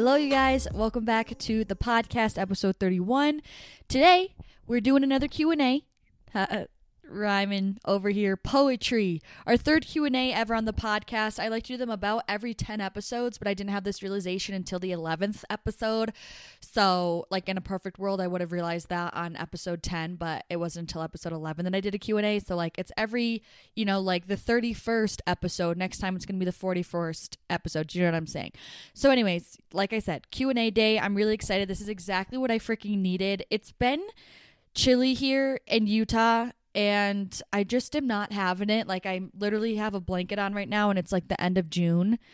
Hello, you guys. Welcome back to the podcast, episode 31. Today, we're doing another Q&A. Rhyming over here. Poetry our third q&a ever on the podcast. I like to do them about every 10 episodes but i didn't have this realization until the 11th episode. So like in a perfect world i would have realized that on episode 10 but it wasn't until episode 11 that i did a q&a so like it's every you know like the 31st episode. Next time it's going to be the 41st episode. Do you know what i'm saying? So anyways like i said q&a day. I'm really excited. This is exactly what i freaking needed. It's been chilly here in Utah and I just am not having it. Like I literally have a blanket on right now and it's like the end of June.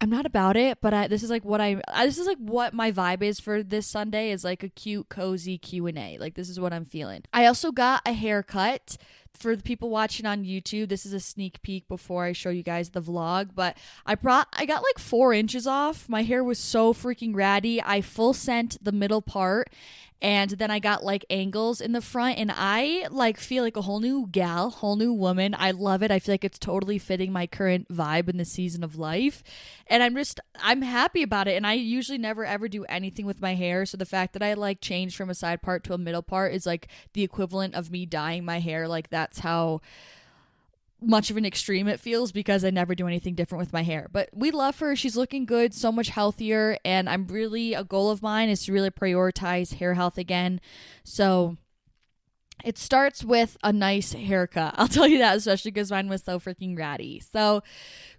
I'm not about it, but I, this is like what I, I this is like what my vibe is for this Sunday is like a cute cozy Q&A. Like this is what I'm feeling. I also got a haircut for the people watching on YouTube, this is a sneak peek before I show you guys the vlog. But I brought, I got like four inches off. My hair was so freaking ratty. I full sent the middle part, and then I got like angles in the front, and I like feel like a whole new gal, whole new woman. I love it. I feel like it's totally fitting my current vibe in the season of life, and I'm just, I'm happy about it. And I usually never ever do anything with my hair, so the fact that I like changed from a side part to a middle part is like the equivalent of me dyeing my hair like that's how much of an extreme it feels because I never do anything different with my hair. But we love her. She's looking good, so much healthier. And I'm really, a goal of mine is to really prioritize hair health again. So it starts with a nice haircut. I'll tell you that, especially because mine was so freaking ratty. So,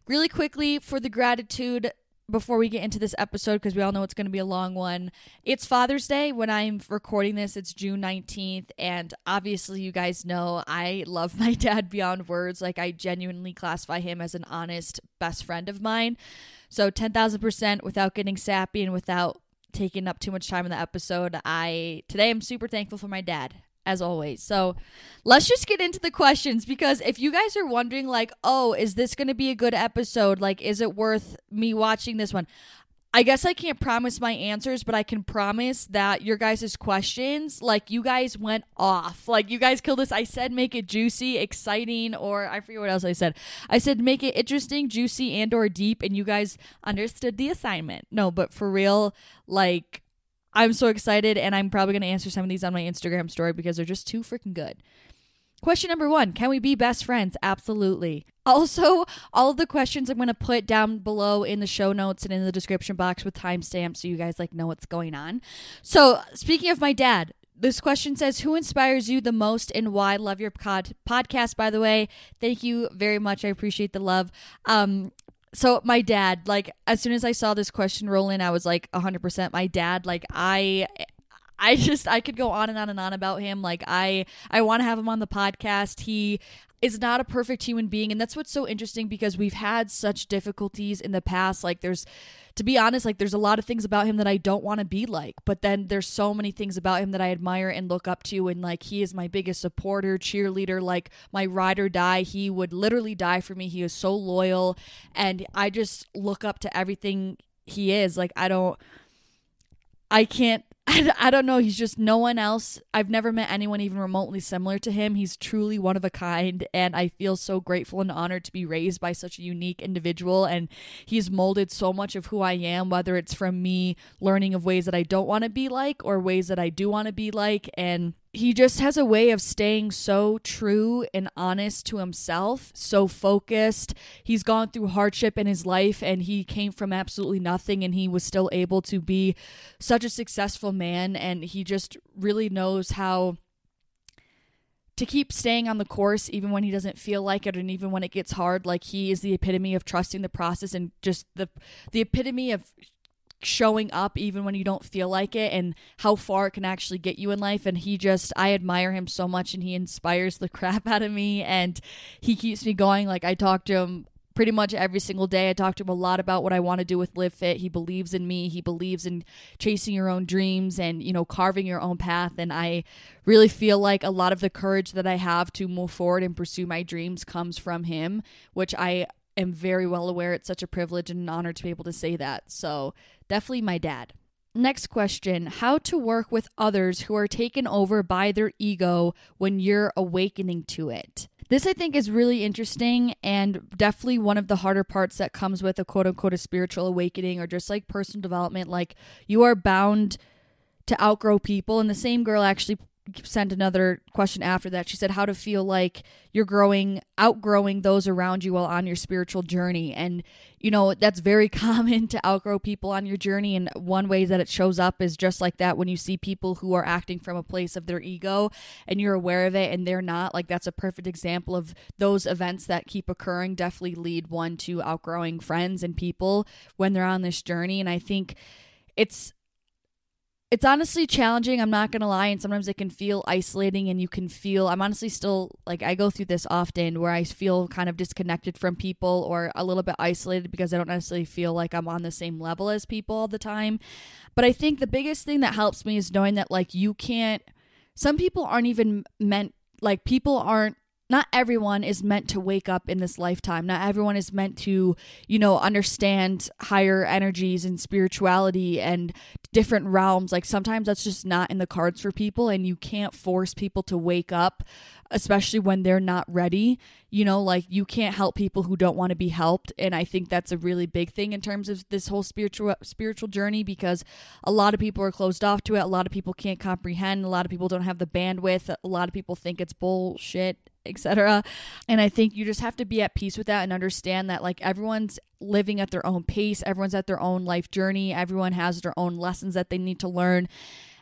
really quickly for the gratitude before we get into this episode because we all know it's going to be a long one. It's Father's Day when I'm recording this. It's June 19th and obviously you guys know I love my dad beyond words. Like I genuinely classify him as an honest best friend of mine. So 10,000% without getting sappy and without taking up too much time in the episode. I today I'm super thankful for my dad as always. So let's just get into the questions because if you guys are wondering, like, oh, is this going to be a good episode? Like, is it worth me watching this one? I guess I can't promise my answers, but I can promise that your guys' questions, like you guys went off. Like you guys killed this. I said make it juicy, exciting, or I forget what else I said. I said make it interesting, juicy, and or deep, and you guys understood the assignment. No, but for real, like I'm so excited, and I'm probably going to answer some of these on my Instagram story because they're just too freaking good. Question number one Can we be best friends? Absolutely. Also, all of the questions I'm going to put down below in the show notes and in the description box with timestamps so you guys like know what's going on. So, speaking of my dad, this question says who inspires you the most and why love your pod- podcast by the way thank you very much i appreciate the love um so my dad like as soon as i saw this question roll in i was like 100% my dad like i i just i could go on and on and on about him. Like i i want to have him on the podcast. He is not a perfect human being. And that's what's so interesting because we've had such difficulties in the past. Like there's to be honest like there's a lot of things about him that I don't want to be like but then there's so many things about him that I admire and look up to. And like he is my biggest supporter cheerleader like my ride or die. He would literally die for me. He is so loyal. And I just look up to everything he is. Like I don't I can't I, I don't know. He's just no one else. I've never met anyone even remotely similar to him. He's truly one of a kind, and I feel so grateful and honored to be raised by such a unique individual. And he's molded so much of who I am, whether it's from me learning of ways that I don't want to be like or ways that I do want to be like. And he just has a way of staying so true and honest to himself, so focused. He's gone through hardship in his life and he came from absolutely nothing and he was still able to be such a successful man and he just really knows how to keep staying on the course even when he doesn't feel like it and even when it gets hard like he is the epitome of trusting the process and just the the epitome of showing up even when you don't feel like it and how far it can actually get you in life and he just I admire him so much and he inspires the crap out of me and he keeps me going like I talk to him pretty much every single day. I talk to him a lot about what I want to do with Live Fit. He believes in me. He believes in chasing your own dreams and, you know, carving your own path. And I really feel like a lot of the courage that I have to move forward and pursue my dreams comes from him, which I am very well aware it's such a privilege and an honor to be able to say that. So, definitely my dad. Next question How to work with others who are taken over by their ego when you're awakening to it. This I think is really interesting and definitely one of the harder parts that comes with a quote unquote a spiritual awakening or just like personal development. Like you are bound to outgrow people. And the same girl actually sent another question after that. She said how to feel like you're growing, outgrowing those around you while on your spiritual journey. And, you know, that's very common to outgrow people on your journey. And one way that it shows up is just like that when you see people who are acting from a place of their ego and you're aware of it and they're not. Like, that's a perfect example of those events that keep occurring, definitely lead one to outgrowing friends and people when they're on this journey. And I think it's it's honestly challenging i'm not gonna lie and sometimes it can feel isolating and you can feel i'm honestly still like i go through this often where i feel kind of disconnected from people or a little bit isolated because i don't necessarily feel like i'm on the same level as people all the time. But i think the biggest thing that helps me is knowing that like you can't some people aren't even meant like people aren't not everyone is meant to wake up in this lifetime. Not everyone is meant to, you know, understand higher energies and spirituality and different realms. Like sometimes that's just not in the cards for people, and you can't force people to wake up, especially when they're not ready. You know, like you can't help people who don't want to be helped. And I think that's a really big thing in terms of this whole spiritual spiritual journey because a lot of people are closed off to it. A lot of people can't comprehend. A lot of people don't have the bandwidth. A lot of people think it's bullshit etc. And I think you just have to be at peace with that and understand that like everyone's living at their own pace, everyone's at their own life journey, everyone has their own lessons that they need to learn.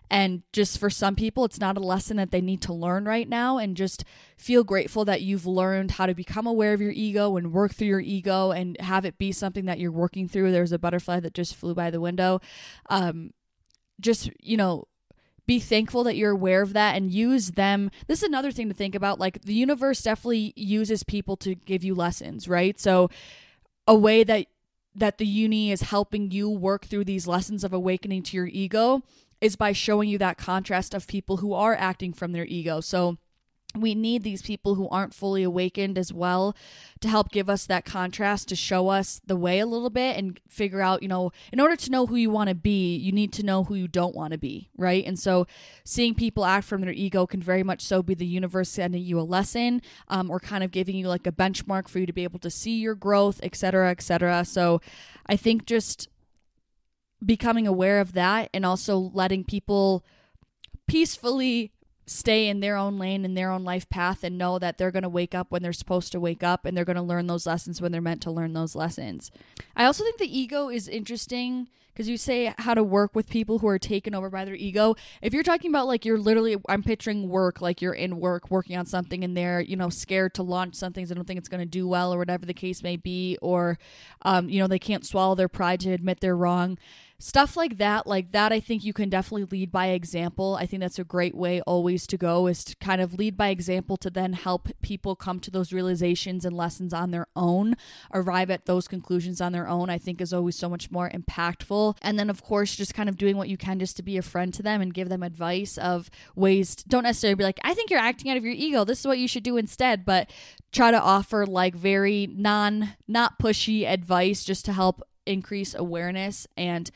And just for some people, it's not a lesson that they need to learn right now. And just feel grateful that you've learned how to become aware of your ego and work through your ego and have it be something that you're working through. There's a butterfly that just flew by the window. Um, just, you know, be thankful that you're aware of that and use them. This is another thing to think about. Like the universe definitely uses people to give you lessons, right? So a way that that the uni is helping you work through these lessons of awakening to your ego is by showing you that contrast of people who are acting from their ego. So we need these people who aren't fully awakened as well to help give us that contrast to show us the way a little bit and figure out you know in order to know who you want to be you need to know who you don't want to be right and so seeing people act from their ego can very much so be the universe sending you a lesson um, or kind of giving you like a benchmark for you to be able to see your growth et cetera, et cetera. so i think just becoming aware of that and also letting people peacefully stay in their own lane in their own life path and know that they're going to wake up when they're supposed to wake up and they're going to learn those lessons when they're meant to learn those lessons. I also think the ego is interesting because you say how to work with people who are taken over by their ego. If you're talking about like you're literally I'm picturing work like you're in work working on something and they're, you know, scared to launch something they don't think it's going to do well or whatever the case may be or um, you know, they can't swallow their pride to admit they're wrong. Stuff like that like that i think you can definitely lead by example. I think that's a great way always to go is to kind of lead by example to then help people come to those realizations and lessons on their own arrive at those conclusions on their own i think is always so much more impactful and then of course just kind of doing what you can just to be a friend to them and give them advice of ways to, don't necessarily be like i think you're acting out of your ego. This is what you should do instead but try to offer like very non not pushy advice just to help increase awareness and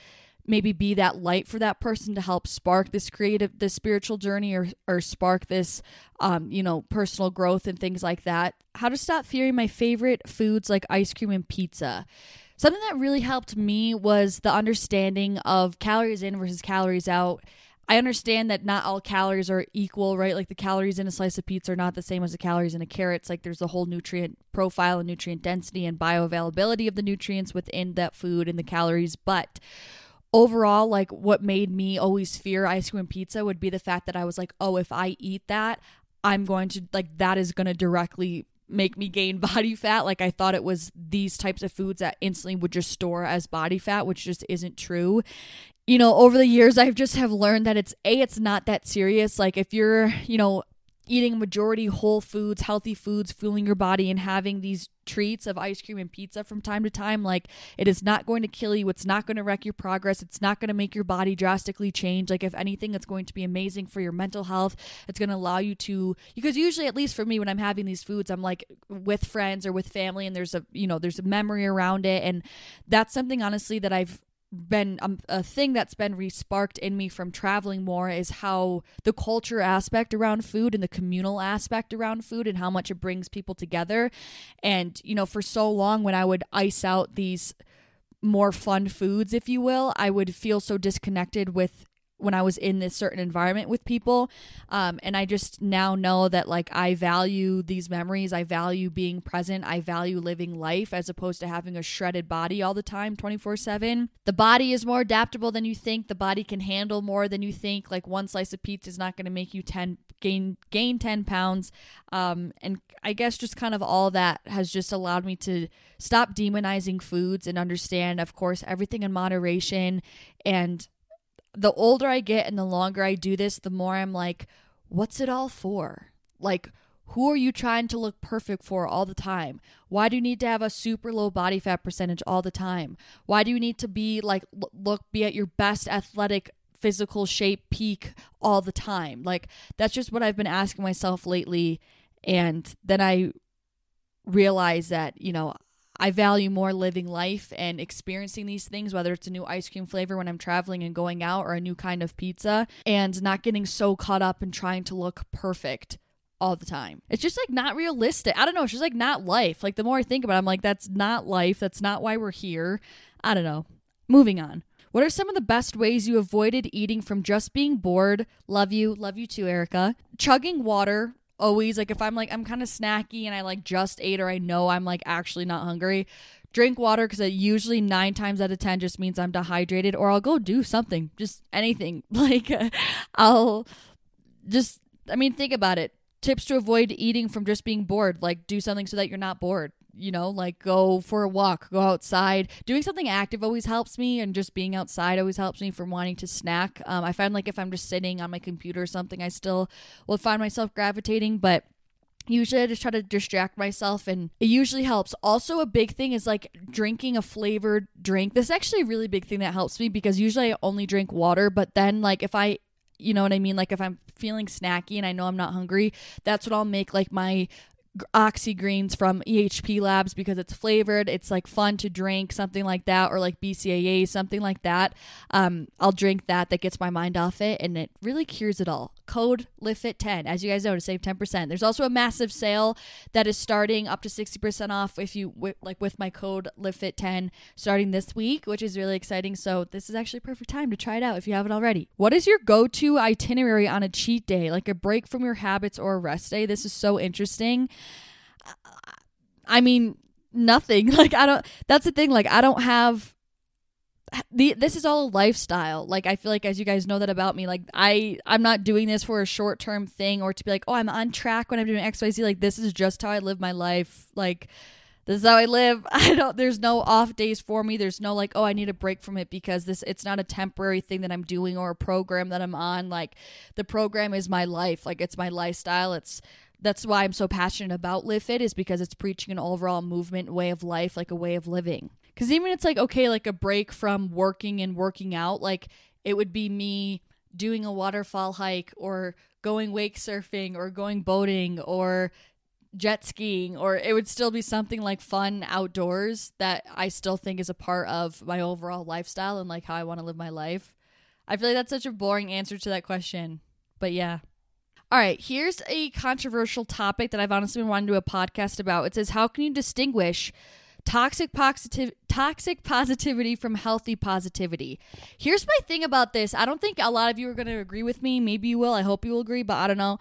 maybe be that light for that person to help spark this creative this spiritual journey or or spark this um you know personal growth and things like that. How to stop fearing my favorite foods like ice cream and pizza something that really helped me was the understanding of calories in versus calories out I understand that not all calories are equal, right? Like the calories in a slice of pizza are not the same as the calories in a carrot. It's like there's a whole nutrient profile and nutrient density and bioavailability of the nutrients within that food and the calories. But overall, like what made me always fear ice cream pizza would be the fact that I was like, oh, if I eat that, I'm going to, like, that is going to directly make me gain body fat. Like I thought it was these types of foods that instantly would just store as body fat, which just isn't true you know, over the years, I've just have learned that it's a, it's not that serious. Like if you're, you know, eating majority whole foods, healthy foods, fueling your body, and having these treats of ice cream and pizza from time to time, like it is not going to kill you. It's not going to wreck your progress. It's not going to make your body drastically change. Like, if anything, it's going to be amazing for your mental health. It's going to allow you to, because usually, at least for me, when I'm having these foods, I'm like with friends or with family, and there's a, you know, there's a memory around it. And that's something, honestly, that I've been um, a thing that's been resparked in me from traveling more is how the culture aspect around food and the communal aspect around food and how much it brings people together. And you know for so long when i would ice out these more fun foods if you will i would feel so disconnected with when I was in this certain environment with people. Um, and I just now know that like I value these memories. I value being present. I value living life as opposed to having a shredded body all the time, 24 7. The body is more adaptable than you think. The body can handle more than you think. Like one slice of pizza is not going to make you 10 gain gain 10 pounds um, and i guess just kind of all that has just allowed me to stop demonizing foods and understand of course everything in moderation and the older I get and the longer I do this, the more I'm like, what's it all for? Like, who are you trying to look perfect for all the time? Why do you need to have a super low body fat percentage all the time? Why do you need to be like, look, be at your best athletic physical shape peak all the time? Like, that's just what I've been asking myself lately. And then I realize that, you know, I value more living life and experiencing these things, whether it's a new ice cream flavor when I'm traveling and going out or a new kind of pizza, and not getting so caught up in trying to look perfect all the time. It's just like not realistic. I don't know. It's just like not life. Like the more I think about it, I'm like, that's not life. That's not why we're here. I don't know. Moving on. What are some of the best ways you avoided eating from just being bored? Love you. Love you too, Erica. Chugging water always like if I'm like I'm kind of snacky and I like just ate or I know I'm like actually not hungry, drink water because it usually nine times out of ten just means I'm dehydrated or I'll go do something, just anything. Like I'll just I mean think about it. Tips to avoid eating from just being bored. Like do something so that you're not bored you know, like go for a walk, go outside. Doing something active always helps me, and just being outside always helps me from wanting to snack. Um, I find like if I'm just sitting on my computer or something, I still will find myself gravitating, but usually I just try to distract myself and it usually helps. Also, a big thing is like drinking a flavored drink. This is actually a really big thing that helps me because usually I only drink water, but then like if I you know what I mean? Like if I'm feeling snacky and I know I'm not hungry, that's what I'll make like my OxyGreens from EHP Labs because it's flavored. It's like fun to drink, something like that, or like BCAA, something like that. Um, I'll drink that. That gets my mind off it, and it really cures it all. Code LIVFIIT10, as you guys know, to save 10%. There's also a massive sale that is starting up to 60% off if you like with my code LIVFIIT10 starting this week, which is really exciting. So this is actually perfect time to try it out if you haven't already. What is your go-to itinerary on a cheat day, like a break from your habits or a rest day? This is so interesting. I mean, nothing. Like I don't that's the thing like I don't have the this is all a lifestyle. Like I feel like as you guys know that about me, like I I'm not doing this for a short-term thing or to be like, "Oh, I'm on track when I'm doing XYZ." Like this is just how I live my life. Like this is how I live. I don't there's no off days for me. There's no like, "Oh, I need a break from it because this it's not a temporary thing that I'm doing or a program that I'm on." Like the program is my life. Like it's my lifestyle. It's that's why I'm so passionate about Live Fit is because it's preaching an overall movement way of life, like a way of living. Because even it's like, okay, like a break from working and working out, like it would be me doing a waterfall hike or going wake surfing or going boating or jet skiing or it would still be something like fun outdoors that I still think is a part of my overall lifestyle and like how I want to live my life. I feel like that's such a boring answer to that question. But yeah. All right, here's a controversial topic that I've honestly been wanting to do a podcast about. It says, How can you distinguish toxic toxic positivity from healthy positivity? Here's my thing about this. I don't think a lot of you are going to agree with me. Maybe you will. I hope you will agree, but I don't know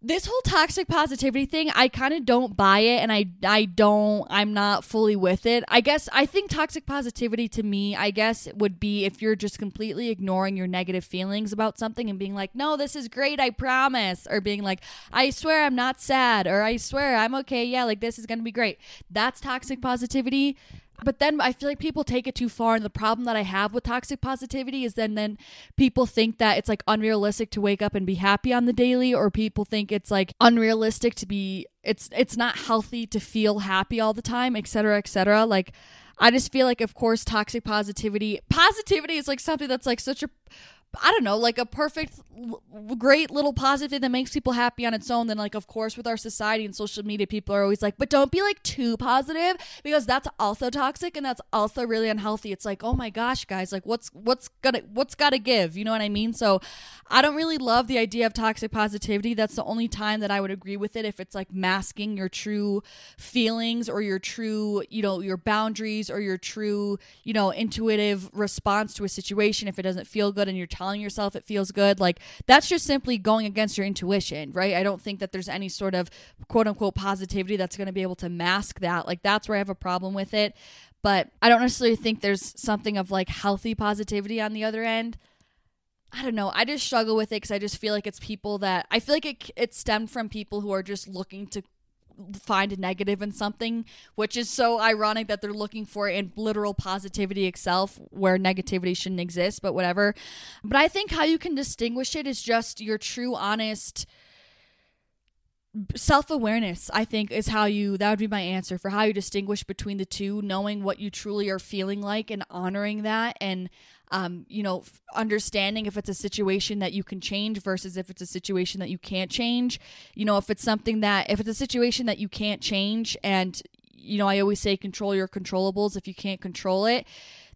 this whole toxic positivity thing i kind of don't buy it and i i don't i'm not fully with it. I guess i think toxic positivity to me i guess would be if you're just completely ignoring your negative feelings about something and being like no this is great i promise or being like i swear i'm not sad or i swear i'm okay yeah like this is gonna be great. That's toxic positivity but then I feel like people take it too far and the problem that I have with toxic positivity is then then people think that it's like unrealistic to wake up and be happy on the daily or people think it's like unrealistic to be it's it's not healthy to feel happy all the time, etc., etc. Like I just feel like of course toxic positivity positivity is like something that's like such a I don't know, like a perfect, great little positive thing that makes people happy on its own. Then, like, of course, with our society and social media, people are always like, but don't be like too positive because that's also toxic and that's also really unhealthy. It's like, oh my gosh, guys, like, what's what's gonna what's gotta give? You know what I mean? So, I don't really love the idea of toxic positivity. That's the only time that I would agree with it if it's like masking your true feelings or your true, you know, your boundaries or your true, you know, intuitive response to a situation. If it doesn't feel good and you're telling yourself it feels good. Like that's just simply going against your intuition, right? I don't think that there's any sort of quote unquote positivity that's going to be able to mask that. Like that's where I have a problem with it. But I don't necessarily think there's something of like healthy positivity on the other end. I don't know. I just struggle with it because I just feel like it's people that I feel like it, it stemmed from people who are just looking to find a negative in something, which is so ironic that they're looking for in literal positivity itself where negativity shouldn't exist, but whatever. But I think how you can distinguish it is just your true, honest self-awareness i think is how you that would be my answer for how you distinguish between the two knowing what you truly are feeling like and honoring that and um, you know, understanding if it's a situation that you can change versus if it's a situation that you can't change. You know, if it's something that, if it's a situation that you can't change, and, you know, I always say control your controllables if you can't control it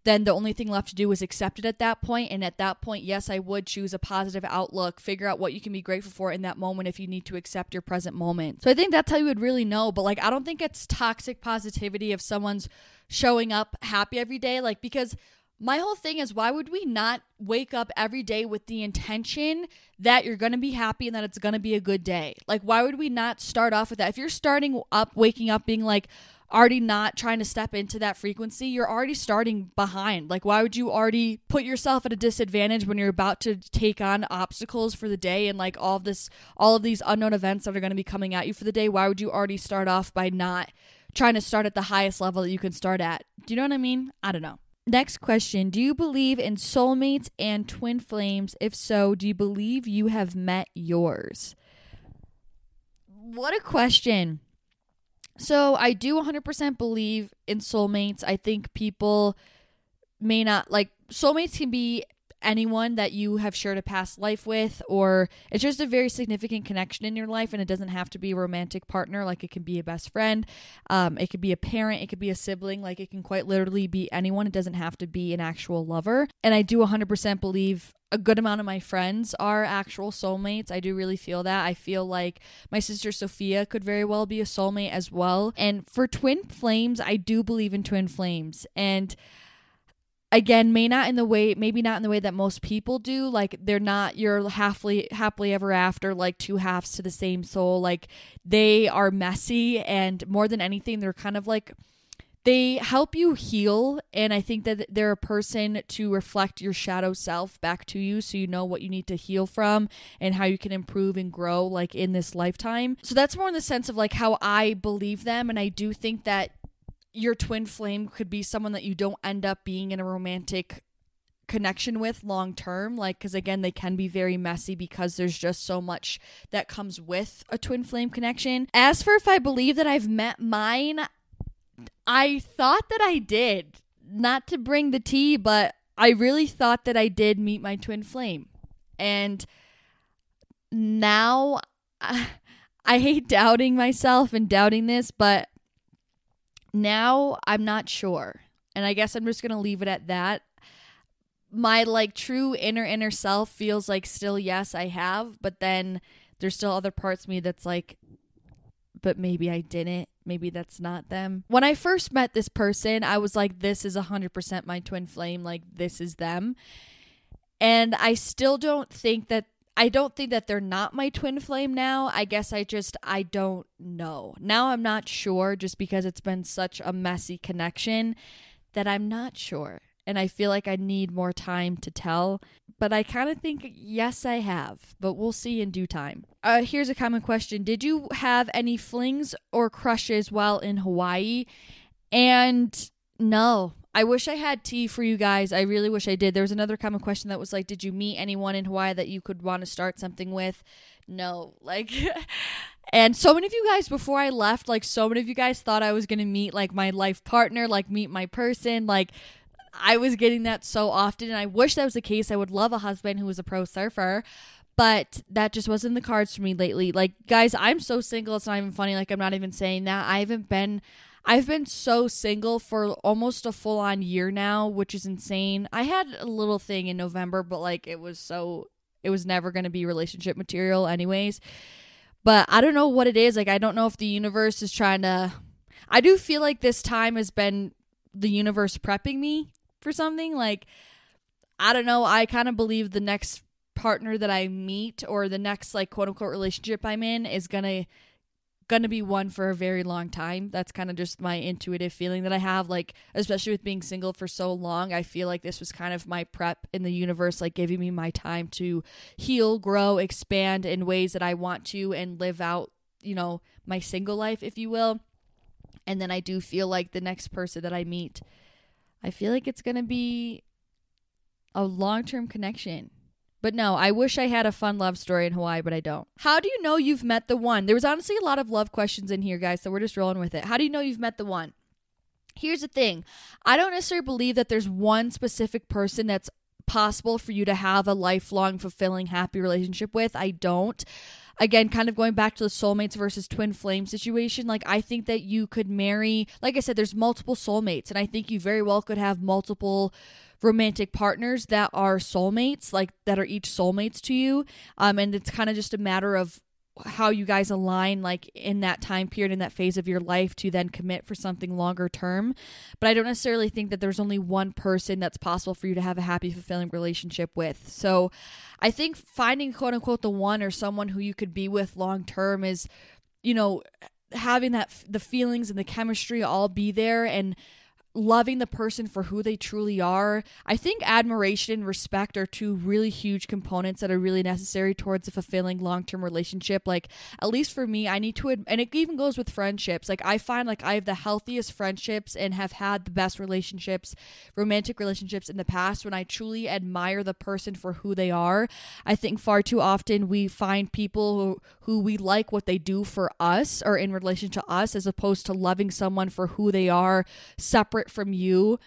then the only thing left to do is accept it at that point. And at that point, yes, I would choose a positive outlook, figure out what you can be grateful for in that moment if you need to accept your present moment. So I think that's how you would really know. But like, I don't think it's toxic positivity if someone's showing up happy every day. Like, because my whole thing is why would we not wake up every day with the intention that you're going to be happy and that it's going to be a good day? Like, why would we not start off with that? If you're starting up, waking up being like, already not trying to step into that frequency, you're already starting behind. Like, why would you already put yourself at a disadvantage when you're about to take on obstacles for the day and like all of this, all of these unknown events that are going to be coming at you for the day? Why would you already start off by not trying to start at the highest level that you can start at? Do you know what I mean? I don't know. Next question Do you believe in soulmates and twin flames? If so, do you believe you have met yours? What a question. So, I do 100% believe in soulmates. I think people may not like soulmates can be anyone that you have shared a past life with, or it's just a very significant connection in your life. And it doesn't have to be a romantic partner, like it can be a best friend, um, it could be a parent, it could be a sibling, like it can quite literally be anyone. It doesn't have to be an actual lover. And I do 100% believe a good amount of my friends are actual soulmates. I do really feel that. I feel like my sister Sophia could very well be a soulmate as well. And for twin flames, I do believe in twin flames. And again may not in the way maybe not in the way that most people do like they're not your happily happily ever after like two halves to the same soul like they are messy and more than anything they're kind of like they help you heal and i think that they're a person to reflect your shadow self back to you so you know what you need to heal from and how you can improve and grow like in this lifetime. So that's more in the sense of like how i believe them and i do think that your twin flame could be someone that you don't end up being in a romantic connection with long term like because again they can be very messy because there's just so much that comes with a twin flame connection. As for if i believe that i've met mine i thought that i did. Not to bring the tea but i really thought that i did meet my twin flame. And now I hate doubting myself and doubting this but now I'm not sure. And I guess I'm just going to leave it at that. My like true inner inner self feels like still yes, I have, but then there's still other parts of me that's like but maybe I didn't. Maybe that's not them. When I first met this person, I was like this is 100% my twin flame, like this is them. And I still don't think that I don't think that they're not my twin flame now. I guess I just I don't know. Now I'm not sure just because it's been such a messy connection that I'm not sure. And I feel like I need more time to tell. But I kind of think yes, I have. But we'll see in due time. Uh, here's a common question Did you have any flings or crushes while in Hawaii? And No. I wish I had tea for you guys. I really wish I did. There was another common question that was like, did you meet anyone in Hawaii that you could want to start something with? No. Like and so many of you guys before I left, like so many of you guys thought I was going to meet like my life partner, like meet my person, like I was getting that so often and I wish that was the case. I would love a husband who was a pro surfer, but that just wasn't the cards for me lately. Like guys, I'm so single, it's not even funny like I'm not even saying that. I haven't been I've been so single for almost a full on year now, which is insane. I had a little thing in November, but like it was so it was never going to be relationship material anyways. But I don't know what it is. Like I don't know if the universe is trying to I do feel like this time has been the universe prepping me for something like I don't know, I kind of believe the next partner that I meet or the next like quote unquote relationship I'm in is going to going to be one for a very long time. That's kind of just my intuitive feeling that I have. Like, especially with being single for so long, I feel like this was kind of my prep in the universe, like giving me my time to heal, grow, expand in ways that I want to and live out, you know, my single life, if you will. And then I do feel like the next person that I meet, I feel like it's going to be a long term connection but no, I wish I had a fun love story in Hawaii, but I don't. How do you know you've met the one? There was honestly a lot of love questions in here, guys, so we're just rolling with it. How do you know you've met the one? Here's the thing I don't necessarily believe that there's one specific person that's possible for you to have a lifelong, fulfilling, happy relationship with. I don't. Again, kind of going back to the soulmates versus twin flame situation, like I think that you could marry, like I said, there's multiple soulmates, and I think you very well could have multiple romantic partners that are soulmates, like that are each soulmates to you. Um, and it's kind of just a matter of how you guys align like in that time period in that phase of your life to then commit for something longer term. But i don't necessarily think that there's only one person that's possible for you to have a happy fulfilling relationship with. So i think finding quote unquote the one or someone who you could be with long term is you know having that the feelings and the chemistry all be there and loving the person for who they truly are. I think admiration and respect are two really huge components that are really necessary towards a fulfilling long-term relationship. Like at least for me, I need to and it even goes with friendships. Like I find like I have the healthiest friendships and have had the best relationships, romantic relationships in the past when I truly admire the person for who they are. I think far too often we find people who who we like what they do for us or in relation to us as opposed to loving someone for who they are separate separate from you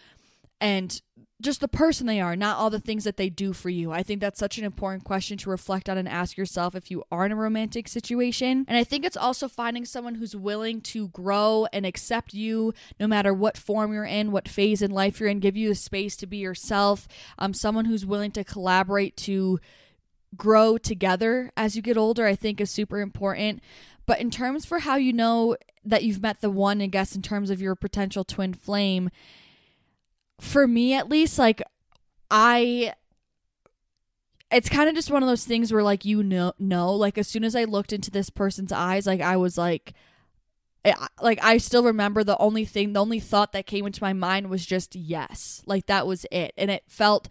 and just the person they are, not all the things that they do for you. I think that's such an important question to reflect on and ask yourself if you are in a romantic situation. And I think it's also finding someone who's willing to grow and accept you no matter what form you're in, what phase in life you're in, give you the space to be yourself. Um, someone who's willing to collaborate to grow together as you get older, I think is super important. But in terms for how you know that you've met the one, I guess, in terms of your potential twin flame, for me at least, like, I. It's kind of just one of those things where, like, you know, know, like, as soon as I looked into this person's eyes, like, I was like, like I still remember the only thing, the only thought that came into my mind was just yes. Like that was it. And it felt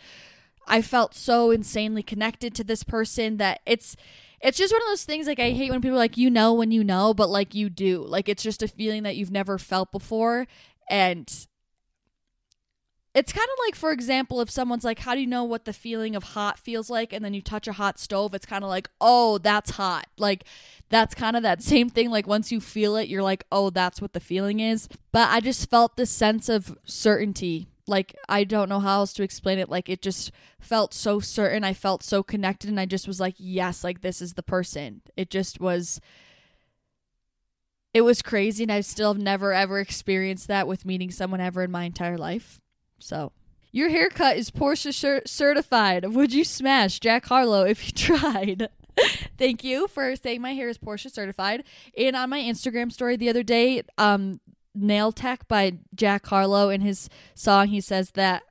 I felt so insanely connected to this person that it's it's just one of those things like I hate when people like you know when you know, but like you do. Like it's just a feeling that you've never felt before and it's kind of like for example if someone's like how do you know what the feeling of hot feels like? and then you touch a hot stove it's kind of like oh that's hot. Like that's kind of that same thing like once you feel it you're like oh that's what the feeling is. But i just felt this sense of certainty like I don't know how else to explain it. Like it just felt so certain. I felt so connected and I just was like, yes, like this is the person. It just was it was crazy and I still have never ever experienced that with meeting someone ever in my entire life. So, your haircut is Porsche certified. Would you smash Jack Harlow if you tried? Thank you for saying my hair is Porsche certified. And on my Instagram story the other day, um, Nail Tech by Jack Harlow. In his song, he says that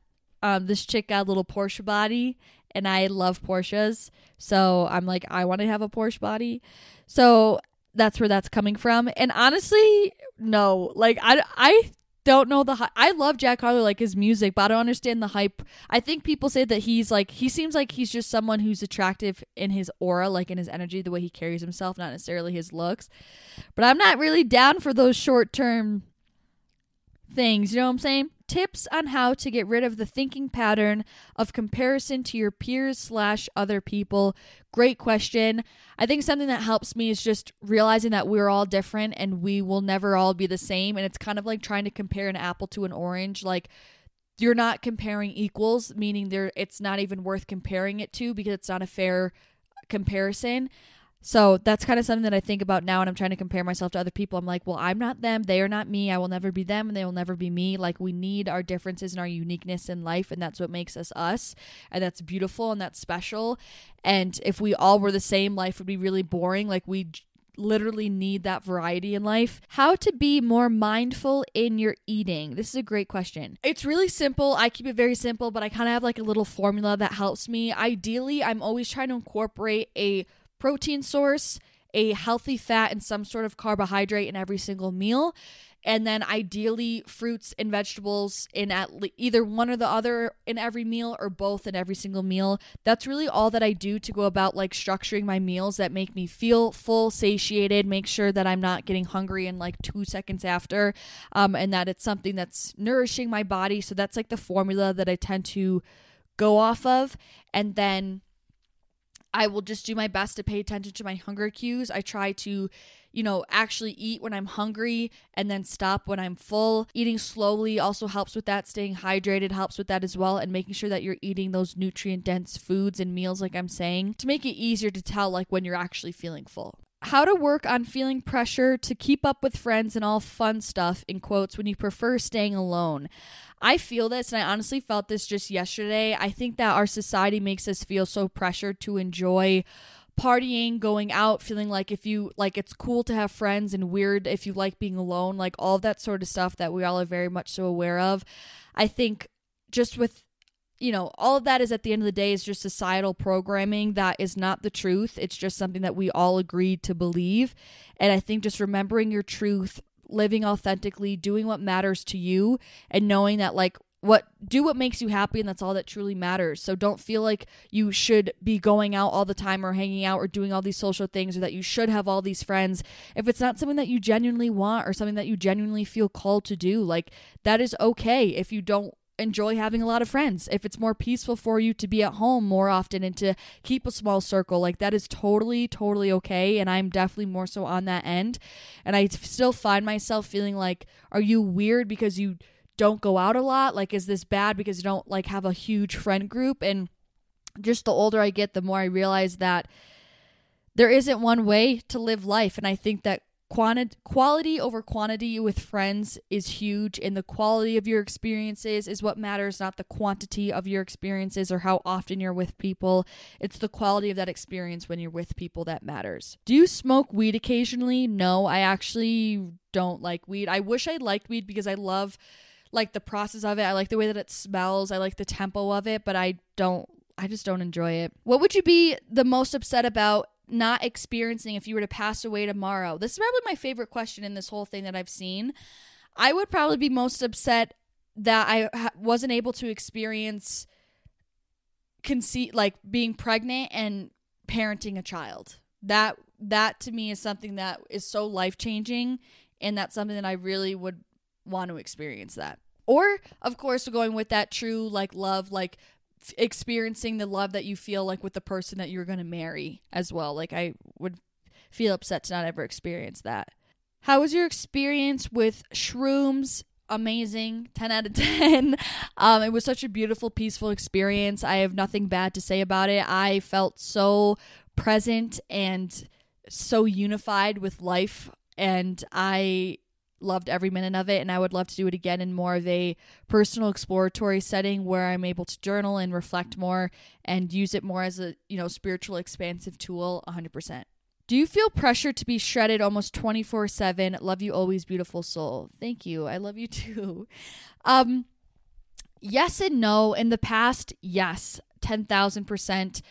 um, this chick got a little Porsche body, and I love Porsches. So I'm like, I want to have a Porsche body. So that's where that's coming from. And honestly, no, like I, I don't know the hype. I love Jack Harlow, like his music, but I don't understand the hype. I think people say that he's like he seems like he's just someone who's attractive in his aura, like in his energy, the way he carries himself, not necessarily his looks. But I'm not really down for those short term things. You know what I'm saying? tips on how to get rid of the thinking pattern of comparison to your peers slash other people great question i think something that helps me is just realizing that we're all different and we will never all be the same and it's kind of like trying to compare an apple to an orange like you're not comparing equals meaning there it's not even worth comparing it to because it's not a fair comparison so that's kind of something that I think about now and I'm trying to compare myself to other people. I'm like, well, I'm not them. They are not me. I will never be them and they will never be me. Like, we need our differences and our uniqueness in life. And that's what makes us us. And that's beautiful and that's special. And if we all were the same, life would be really boring. Like, we literally need that variety in life. How to be more mindful in your eating? This is a great question. It's really simple. I keep it very simple, but I kind of have like a little formula that helps me. Ideally, I'm always trying to incorporate a protein source, a healthy fat, and some sort of carbohydrate in every single meal. And then ideally, fruits and vegetables in at le- either one or the other in every meal or both in every single meal. That's really all that I do to go about like structuring my meals that make me feel full, satiated, make sure that I'm not getting hungry in like two seconds after, um, and that it's something that's nourishing my body. So that's like the formula that I tend to go off of. And then I will just do my best to pay attention to my hunger cues. I try to, you know, actually eat when I'm hungry and then stop when I'm full. Eating slowly also helps with that. Staying hydrated helps with that as well. And making sure that you're eating those nutrient dense foods and meals, like I'm saying, to make it easier to tell, like, when you're actually feeling full how to work on feeling pressure to keep up with friends and all fun stuff in quotes when you prefer staying alone. I feel this and I honestly felt this just yesterday. I think that our society makes us feel so pressured to enjoy partying, going out, feeling like if you like it's cool to have friends and weird if you like being alone, like all that sort of stuff that we all are very much so aware of. I think just with you know, all of that is at the end of the day is just societal programming that is not the truth. It's just something that we all agreed to believe. And I think just remembering your truth, living authentically, doing what matters to you, and knowing that, like, what do what makes you happy and that's all that truly matters so don't feel like you should be going out all the time or hanging out or doing all these social things or that you should have all these friends if it's not something that you genuinely want or something that you genuinely feel called to do like that is okay if you don't enjoy having a lot of friends. If it's more peaceful for you to be at home more often and to keep a small circle, like that is totally, totally okay. And I'm definitely more so on that end. And I still find myself feeling like, are you weird because you don't go out a lot? Like, is this bad because you don't like have a huge friend group? And just the older I get, the more I realize that there isn't one way to live life. And I think that Quanti- quality over quantity with friends is huge, and the quality of your experiences is what matters, not the quantity of your experiences or how often you're with people. It's the quality of that experience when you're with people that matters. Do you smoke weed occasionally? No, I actually don't like weed. I wish I liked weed because I love like the process of it. I like the way that it smells. I like the tempo of it, but I don't I just don't enjoy it. What would you be the most upset about not experiencing if you were to pass away tomorrow? This is probably my favorite question in this whole thing that I've seen. I would probably be most upset that I ha- wasn't able to experience conceit like being pregnant and parenting a child. That that to me is something that is so life-changing and that's something that I really would want to experience that. Or of course going with that true like love like experiencing the love that you feel like with the person that you're going to marry as well. Like I would feel upset to not ever experience that. How was your experience with shrooms? Amazing, 10 out of 10. Um, it was such a beautiful, peaceful experience. I have nothing bad to say about it. I felt so present and so unified with life. And I loved every minute of it and I would love to do it again in more of a personal exploratory setting where I'm able to journal and reflect more and use it more as a, you know, spiritual expansive tool 100%. Do you feel pressure to be shredded almost 24/7? Love you always beautiful soul. Thank you. I love you too. Um yes and no. In the past, yes. 10,000%.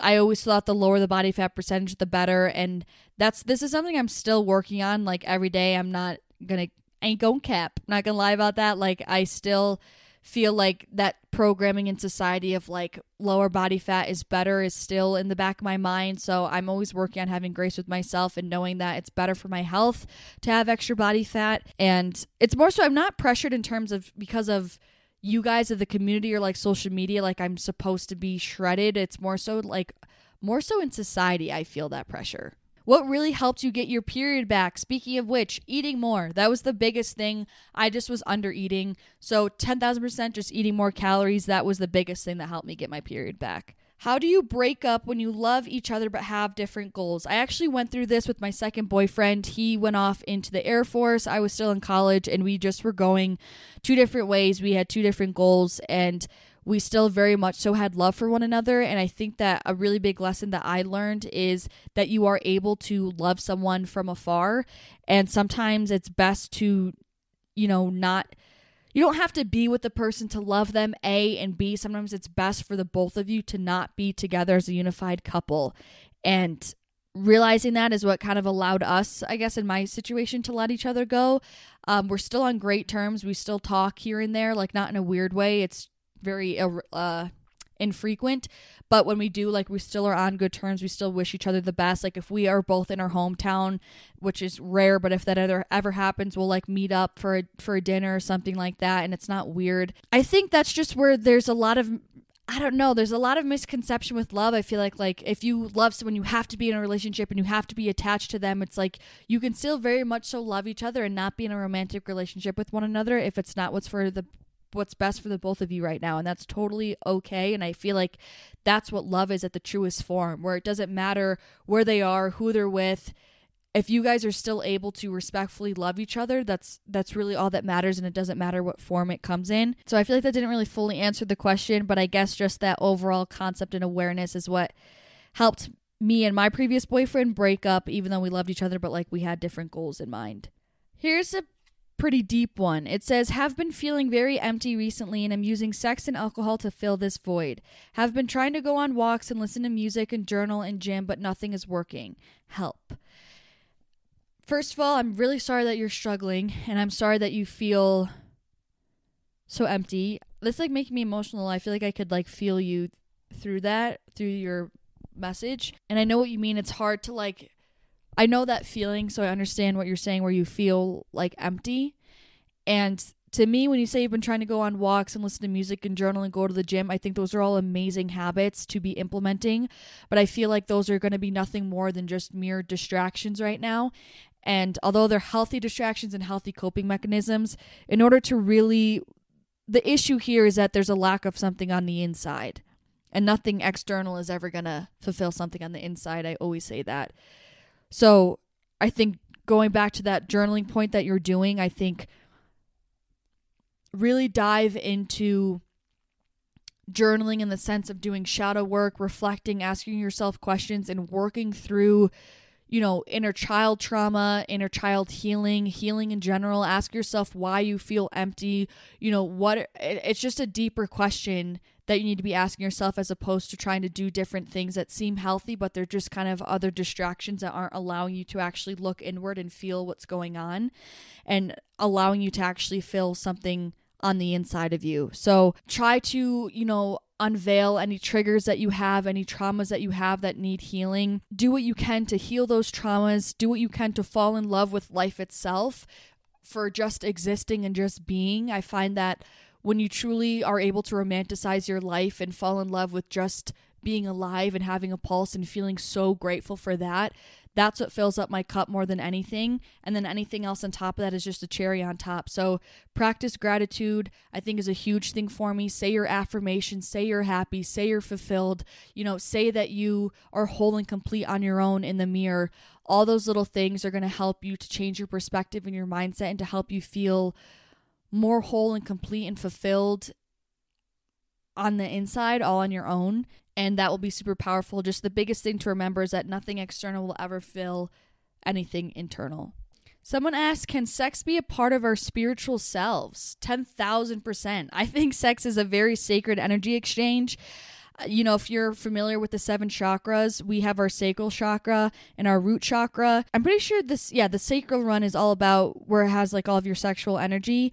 I always thought the lower the body fat percentage the better and that's this is something I'm still working on like every day. I'm not gonna ain't gonna cap. Not gonna lie about that. Like I still feel like that programming in society of like lower body fat is better is still in the back of my mind. So I'm always working on having grace with myself and knowing that it's better for my health to have extra body fat. And it's more so I'm not pressured in terms of because of you guys of the community or like social media, like I'm supposed to be shredded. It's more so like more so in society, I feel that pressure. What really helped you get your period back? Speaking of which, eating more. That was the biggest thing. I just was under eating. So 10,000% just eating more calories. That was the biggest thing that helped me get my period back. How do you break up when you love each other but have different goals? I actually went through this with my second boyfriend. He went off into the Air Force. I was still in college and we just were going two different ways. We had two different goals and we still very much so had love for one another. And I think that a really big lesson that I learned is that you are able to love someone from afar. And sometimes it's best to, you know, not. You don't have to be with the person to love them, A, and B. Sometimes it's best for the both of you to not be together as a unified couple. And realizing that is what kind of allowed us, I guess, in my situation, to let each other go. Um, we're still on great terms. We still talk here and there, like not in a weird way. It's very uh, infrequent. But when we do, like, we still are on good terms. We still wish each other the best. Like, if we are both in our hometown, which is rare, but if that ever ever happens, we'll like meet up for a, for a dinner or something like that, and it's not weird. I think that's just where there's a lot of I don't know. There's a lot of misconception with love. I feel like like if you love someone, you have to be in a relationship and you have to be attached to them. It's like you can still very much so love each other and not be in a romantic relationship with one another if it's not what's for the what's best for the both of you right now and that's totally okay and i feel like that's what love is at the truest form where it doesn't matter where they are who they're with if you guys are still able to respectfully love each other that's that's really all that matters and it doesn't matter what form it comes in. So i feel like that didn't really fully answer the question but i guess just that overall concept and awareness is what helped me and my previous boyfriend break up even though we loved each other but like we had different goals in mind. Here's a pretty deep one. It says, Have been feeling very empty recently and am using sex and alcohol to fill this void. Have been trying to go on walks and listen to music and journal and gym, but nothing is working. Help. First of all, I'm really sorry that you're struggling and I'm sorry that you feel so empty. This like making me emotional. I feel like I could like feel you through that, through your message. And I know what you mean. It's hard to like I know that feeling, so I understand what you're saying where you feel like empty. And to me, when you say you've been trying to go on walks and listen to music and journal and go to the gym, I think those are all amazing habits to be implementing. But I feel like those are going to be nothing more than just mere distractions right now. And although they're healthy distractions and healthy coping mechanisms, in order to really, the issue here is that there's a lack of something on the inside. And nothing external is ever going to fulfill something on the inside. I always say that. So I think going back to that journaling point that you're doing, I think really dive into journaling in the sense of doing shadow work, reflecting, asking yourself questions, and working through, you know, inner child trauma, inner child healing, healing in general. Ask yourself why you feel empty. You know, what it's just a deeper question that you need to be asking yourself as opposed to trying to do different things that seem healthy, but they're just kind of other distractions that aren't allowing you to actually look inward and feel what's going on and allowing you to actually feel something on the inside of you. So try to, you know, unveil any triggers that you have, any traumas that you have that need healing. Do what you can to heal those traumas. Do what you can to fall in love with life itself for just existing and just being. I find that when you truly are able to romanticize your life and fall in love with just being alive and having a pulse and feeling so grateful for that, that's what fills up my cup more than anything. And then anything else on top of that is just a cherry on top. So, practice gratitude, I think, is a huge thing for me. Say your affirmations, say you're happy, say you're fulfilled, you know, say that you are whole and complete on your own in the mirror. All those little things are going to help you to change your perspective and your mindset and to help you feel more whole and complete and fulfilled on the inside, all on your own. And that will be super powerful. Just the biggest thing to remember is that nothing external will ever fill anything internal. Someone asked, Can sex be a part of our spiritual selves? 10,000%. I think sex is a very sacred energy exchange you know, if you're familiar with the seven chakras, we have our sacral chakra and our root chakra. I'm pretty sure this, yeah, the sacral run is all about where it has like all of your sexual energy.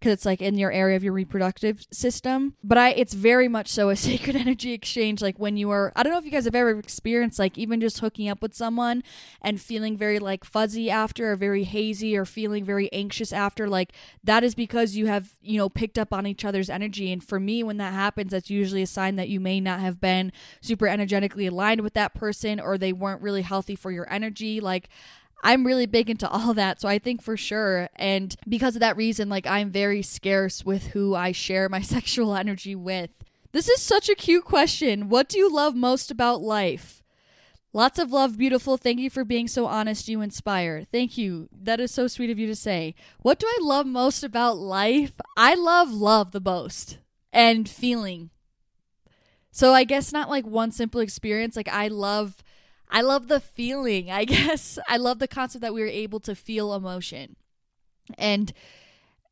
Because it's like in your area of your reproductive system. But I, it's very much so a sacred energy exchange. Like when you are, I don't know if you guys have ever experienced like even just hooking up with someone and feeling very like fuzzy after, or very hazy, or feeling very anxious after. Like that is because you have you know picked up on each other's energy. And for me, when that happens, that's usually a sign that you may not have been super energetically aligned with that person, or they weren't really healthy for your energy. Like I'm really big into all that. So I think for sure. And because of that reason, like I'm very scarce with who I share my sexual energy with. This is such a cute question. What do you love most about life? Lots of love, beautiful. Thank you for being so honest. You inspire. Thank you. That is so sweet of you to say. What do I love most about life? I love love the most and feeling. So I guess not like one simple experience. Like I love I love the feeling, I guess. I love the concept that we were able to feel emotion. And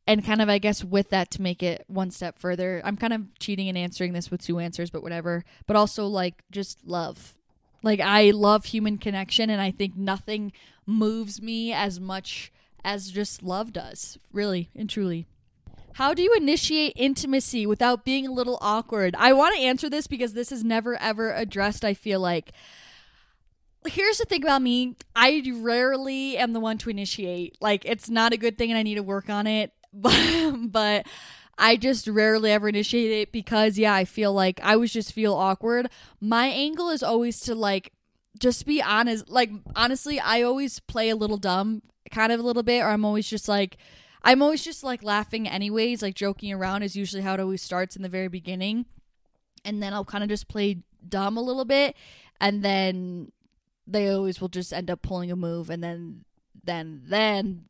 and kind of I guess with that to make it one step further. I'm kind of cheating and answering this with two answers, but whatever. But also like just love. Like I love human connection and I think nothing moves me as much as just love does, really and truly. How do you initiate intimacy without being a little awkward? I want to answer this because this is never ever addressed, I feel like here's the thing about me I rarely am the one to initiate. Like, it's not a good thing and I need to work on it. But, but I just rarely ever initiate it because, yeah, I feel like I always just feel awkward. My angle is always to, like, just be honest. Like, honestly, I always play a little dumb, kind of a little bit, or I'm always just like, I'm always just like laughing anyways, like joking around is usually how it always starts in the very beginning. And then I'll kind of just play dumb a little bit and then they always will just end up pulling a move and then then then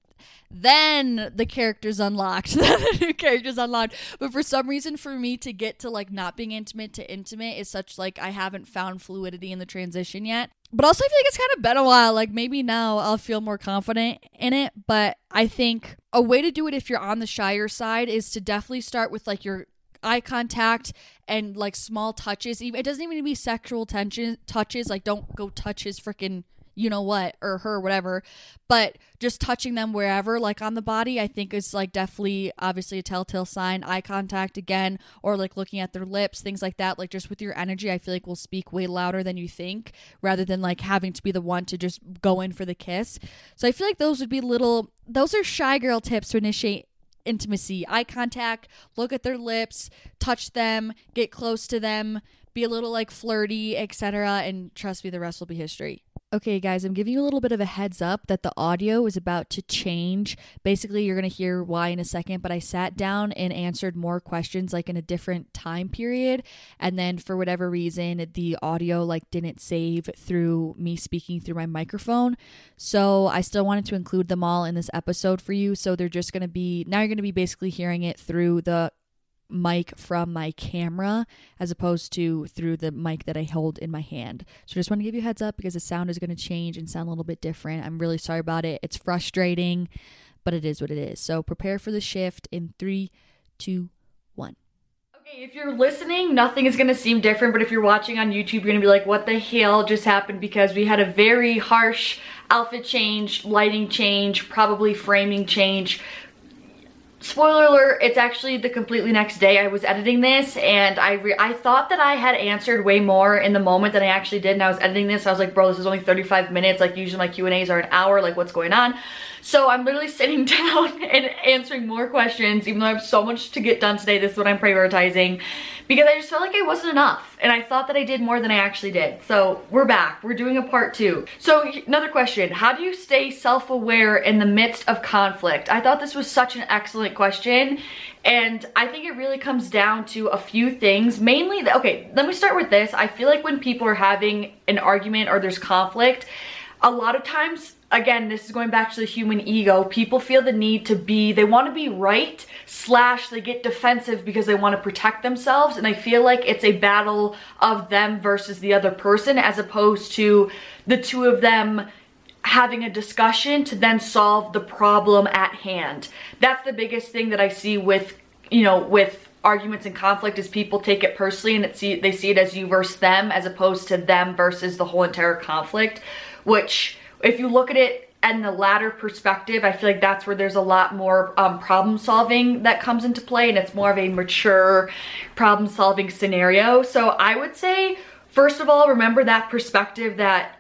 then the character's unlocked. Then the new character's unlocked. But for some reason for me to get to like not being intimate to intimate is such like i haven't found fluidity in the transition yet. But also i feel like it's kind of been a while. Like maybe now i'll feel more confident in it. But i think a way to do it if you're on the shyer side is to definitely start with like your eye contact and like small touches. It doesn't even be sexual tension touches. Like don't go touch his freaking you know what or her whatever but just touching them wherever like on the body i think is like definitely obviously a telltale sign eye contact again or like looking at their lips things like that like just with your energy i feel like will speak way louder than you think rather than like having to be the one to just go in for the kiss so i feel like those would be little those are shy girl tips to initiate intimacy, eye contact, look at their lips, touch them, get close to them, be a little like flirty, etc. And trust me, the rest will be history. Okay, guys, I'm giving you a little bit of a heads up that the audio is about to change. Basically, you're going to hear why in a second, but I sat down and answered more questions like in a different time period. And then for whatever reason, the audio like didn't save through me speaking through my microphone. So I still wanted to include them all in this episode for you. So they're just going to be, now you're going to be basically hearing it through the mic from my camera as opposed to through the mic that I hold in my hand. So just want to give you a heads up because the sound is going to change and sound a little bit different. I'm really sorry about it. It's frustrating, but it is what it is. So prepare for the shift in three, two, one. Okay, if you're listening, nothing is going to seem different, but if you're watching on YouTube, you're going to be like, what the hell just happened? Because we had a very harsh outfit change, lighting change, probably framing change spoiler alert it's actually the completely next day i was editing this and i i thought that i had answered way more in the moment than i actually did and i was editing this i was like bro this is only 35 minutes like usually my q and a's are an hour like what's going on so I'm literally sitting down and answering more questions, even though I have so much to get done today. This is what I'm prioritizing because I just felt like I wasn't enough. And I thought that I did more than I actually did. So we're back. We're doing a part two. So another question, how do you stay self-aware in the midst of conflict? I thought this was such an excellent question. And I think it really comes down to a few things. Mainly, okay, let me start with this. I feel like when people are having an argument or there's conflict, a lot of times again, this is going back to the human ego. People feel the need to be, they want to be right, slash, they get defensive because they want to protect themselves. And I feel like it's a battle of them versus the other person, as opposed to the two of them having a discussion to then solve the problem at hand. That's the biggest thing that I see with, you know, with arguments and conflict is people take it personally and it see, they see it as you versus them as opposed to them versus the whole entire conflict, which if you look at it and the latter perspective, I feel like that's where there's a lot more um, problem solving that comes into play and it's more of a mature problem solving scenario. So I would say, first of all, remember that perspective that,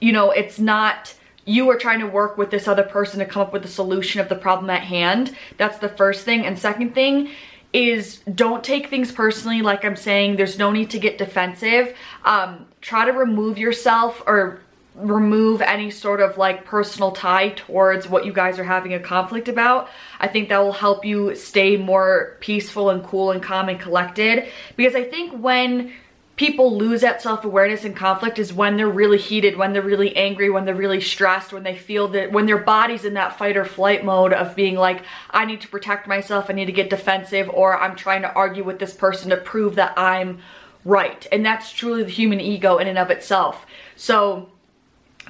you know, it's not you are trying to work with this other person to come up with a solution of the problem at hand. That's the first thing. And second thing is don't take things personally. Like I'm saying, there's no need to get defensive. Um, try to remove yourself or remove any sort of like personal tie towards what you guys are having a conflict about. I think that will help you stay more peaceful and cool and calm and collected because I think when people lose that self-awareness and conflict is when they're really heated, when they're really angry, when they're really stressed, when they feel that when their body's in that fight or flight mode of being like, I need to protect myself, I need to get defensive, or I'm trying to argue with this person to prove that I'm right. And that's truly the human ego in and of itself. So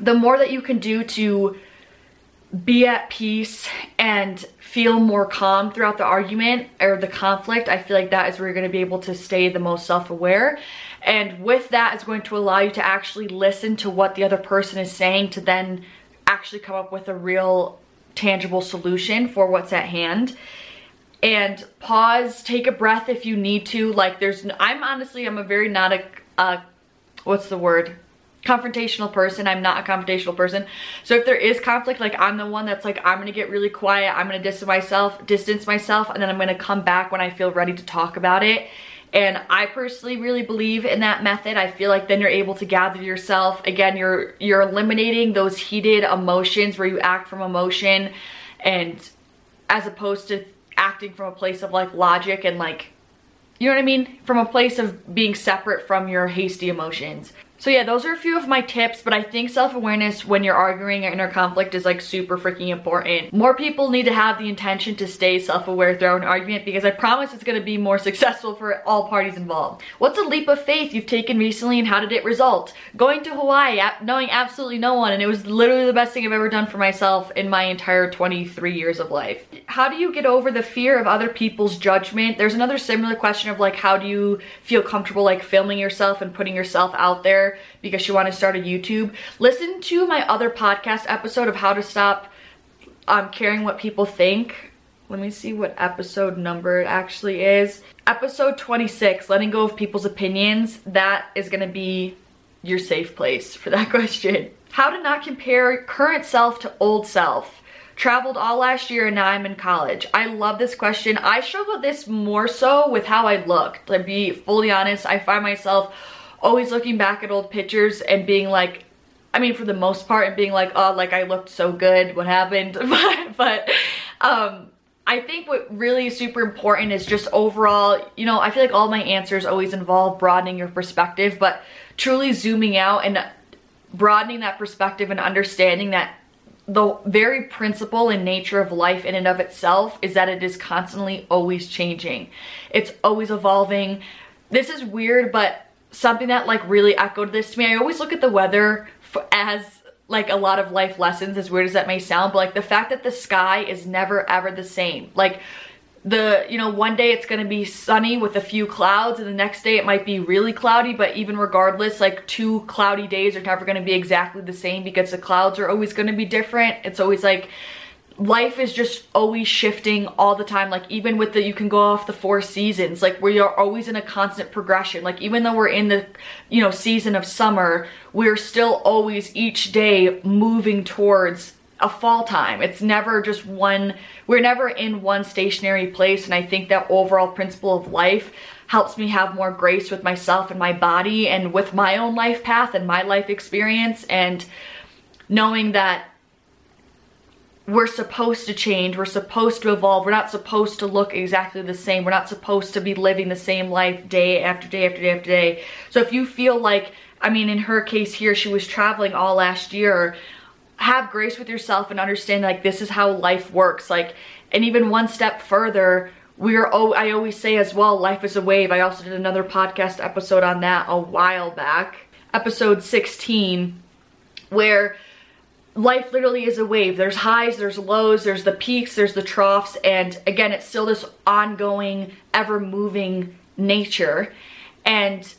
the more that you can do to be at peace and feel more calm throughout the argument or the conflict, I feel like that is where you're going to be able to stay the most self-aware. And with that, it's going to allow you to actually listen to what the other person is saying to then actually come up with a real tangible solution for what's at hand. And pause, take a breath if you need to. Like there's, I'm honestly, I'm a very not a, uh, what's the word? Confrontational person. I'm not a confrontational person. So if there is conflict, like I'm the one that's like, I'm gonna get really quiet. I'm gonna distance myself, distance myself, and then I'm gonna come back when I feel ready to talk about it. And I personally really believe in that method. I feel like then you're able to gather yourself. Again, you're you're eliminating those heated emotions where you act from emotion and as opposed to acting from a place of like logic and like you know what I mean? From a place of being separate from your hasty emotions. So yeah, those are a few of my tips, but I think self-awareness when you're arguing or inner conflict is like super freaking important. More people need to have the intention to stay self-aware throughout an argument because I promise it's gonna be more successful for all parties involved. What's a leap of faith you've taken recently and how did it result? Going to Hawaii, knowing absolutely no one, and it was literally the best thing I've ever done for myself in my entire 23 years of life. How do you get over the fear of other people's judgment? There's another similar question of like, how do you feel comfortable like filming yourself and putting yourself out there? Because you want to start a YouTube, listen to my other podcast episode of how to stop um, caring what people think. Let me see what episode number it actually is. Episode 26, letting go of people's opinions. That is going to be your safe place for that question. How to not compare current self to old self. Traveled all last year and now I'm in college. I love this question. I struggle with this more so with how I look. To be fully honest, I find myself always looking back at old pictures and being like, I mean, for the most part, and being like, oh, like I looked so good, what happened? but, but um, I think what really is super important is just overall, you know, I feel like all my answers always involve broadening your perspective, but truly zooming out and broadening that perspective and understanding that the very principle and nature of life in and of itself is that it is constantly always changing. It's always evolving. This is weird, but something that like really echoed this to me. I always look at the weather as like a lot of life lessons, as weird as that may sound, but like the fact that the sky is never ever the same. Like the, you know, one day it's gonna be sunny with a few clouds and the next day it might be really cloudy, but even regardless, like two cloudy days are never gonna be exactly the same because the clouds are always gonna be different. It's always like, life is just always shifting all the time. Like even with the you can go off the four seasons like we are always in a constant progression. Like even though we're in the you know season of summer we're still always each day moving towards a fall time. It's never just one we're never in one stationary place. And i think that overall principle of life helps me have more grace with myself and my body and with my own life path and my life experience. And knowing that we're supposed to change, we're supposed to evolve, we're not supposed to look exactly the same, we're not supposed to be living the same life day after day after day after day. So if you feel like, I mean, in her case here, she was traveling all last year, have grace with yourself and understand like this is how life works. Like, and even one step further, we're, oh, I always say as well, life is a wave. I also did another podcast episode on that a while back, episode 16, where life literally is a wave. There's highs, there's lows, there's the peaks, there's the troughs, and again, it's still this ongoing, ever moving nature. And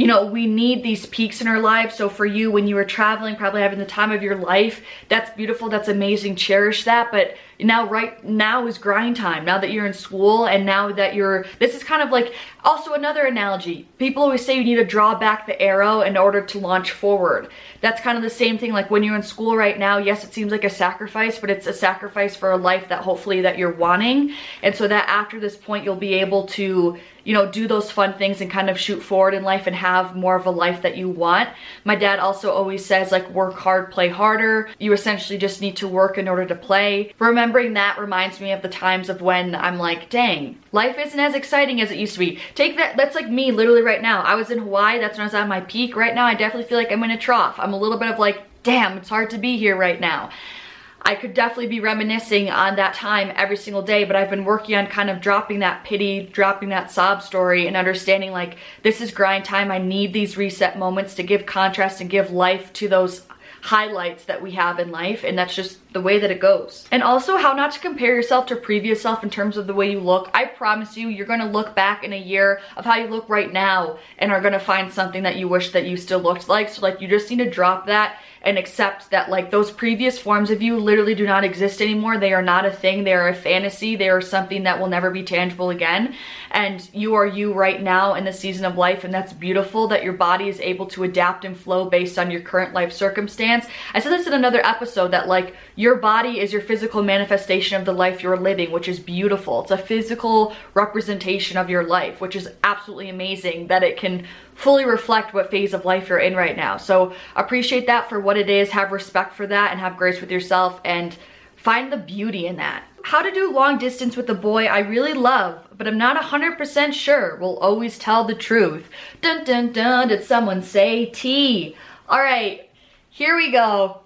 you know, we need these peaks in our lives. So for you, when you were traveling, probably having the time of your life, that's beautiful, that's amazing, cherish that. But now right now is grind time now that you're in school and now that you're this is kind of like also another analogy people always say you need to draw back the arrow in order to launch forward that's kind of the same thing like when you're in school right now yes it seems like a sacrifice but it's a sacrifice for a life that hopefully that you're wanting and so that after this point you'll be able to you know, do those fun things and kind of shoot forward in life and have more of a life that you want. My dad also always says like work hard, play harder. You essentially just need to work in order to play. Remembering that reminds me of the times of when I'm like, dang, life isn't as exciting as it used to be. Take that, that's like me literally right now. I was in Hawaii, that's when I was at my peak. Right now I definitely feel like I'm in a trough. I'm a little bit of like, damn, it's hard to be here right now. I could definitely be reminiscing on that time every single day, but I've been working on kind of dropping that pity, dropping that sob story and understanding like this is grind time. I need these reset moments to give contrast and give life to those highlights that we have in life and that's just the way that it goes. And also how not to compare yourself to previous self in terms of the way you look. I promise you, you're gonna look back in a year of how you look right now and are gonna find something that you wish that you still looked like. So like you just need to drop that and accept that like those previous forms of you literally do not exist anymore. They are not a thing. They are a fantasy. They are something that will never be tangible again. And you are you right now in the season of life. And that's beautiful that your body is able to adapt and flow based on your current life circumstance. I said this in another episode that like your body is your physical manifestation of the life you're living, which is beautiful. It's a physical representation of your life, which is absolutely amazing that it can fully reflect what phase of life you're in right now. So appreciate that for what it is, have respect for that, and have grace with yourself, and find the beauty in that. How to do long distance with a boy I really love, but I'm not 100% sure. Will always tell the truth. Dun dun dun, did someone say T? All right, here we go.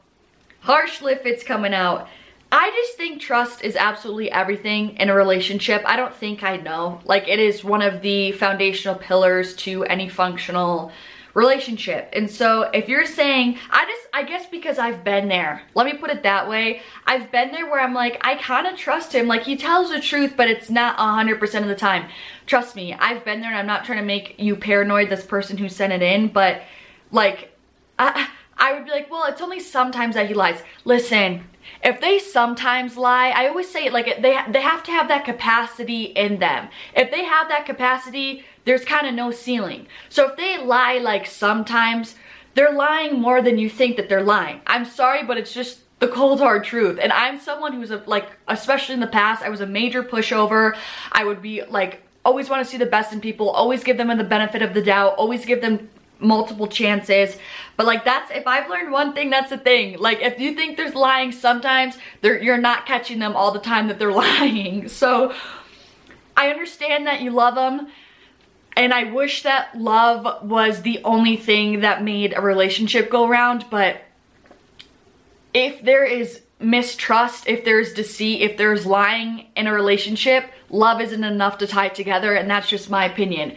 Harsh Livfiit's coming out. I just think trust is absolutely everything in a relationship. I don't think I know. Like it is one of the foundational pillars to any functional relationship. And so if you're saying, I just, I guess because I've been there, let me put it that way. I've been there where I'm like, I kind of trust him. Like he tells the truth, but it's not 100% of the time. Trust me, I've been there and I'm not trying to make you paranoid, this person who sent it in, but like, I, I would be like, well, it's only sometimes that he lies. Listen, if they sometimes lie, I always say like they, they have to have that capacity in them. If they have that capacity, there's kind of no ceiling. So if they lie like sometimes, they're lying more than you think that they're lying. I'm sorry, but it's just the cold hard truth. And I'm someone who's a, like, especially in the past, I was a major pushover. I would be like, always want to see the best in people, always give them the benefit of the doubt, always give them multiple chances. But like that's, if I've learned one thing, that's the thing. Like if you think there's lying sometimes, you're not catching them all the time that they're lying. So I understand that you love them. And I wish that love was the only thing that made a relationship go round. But if there is mistrust, if there's deceit, if there's lying in a relationship, love isn't enough to tie it together. And that's just my opinion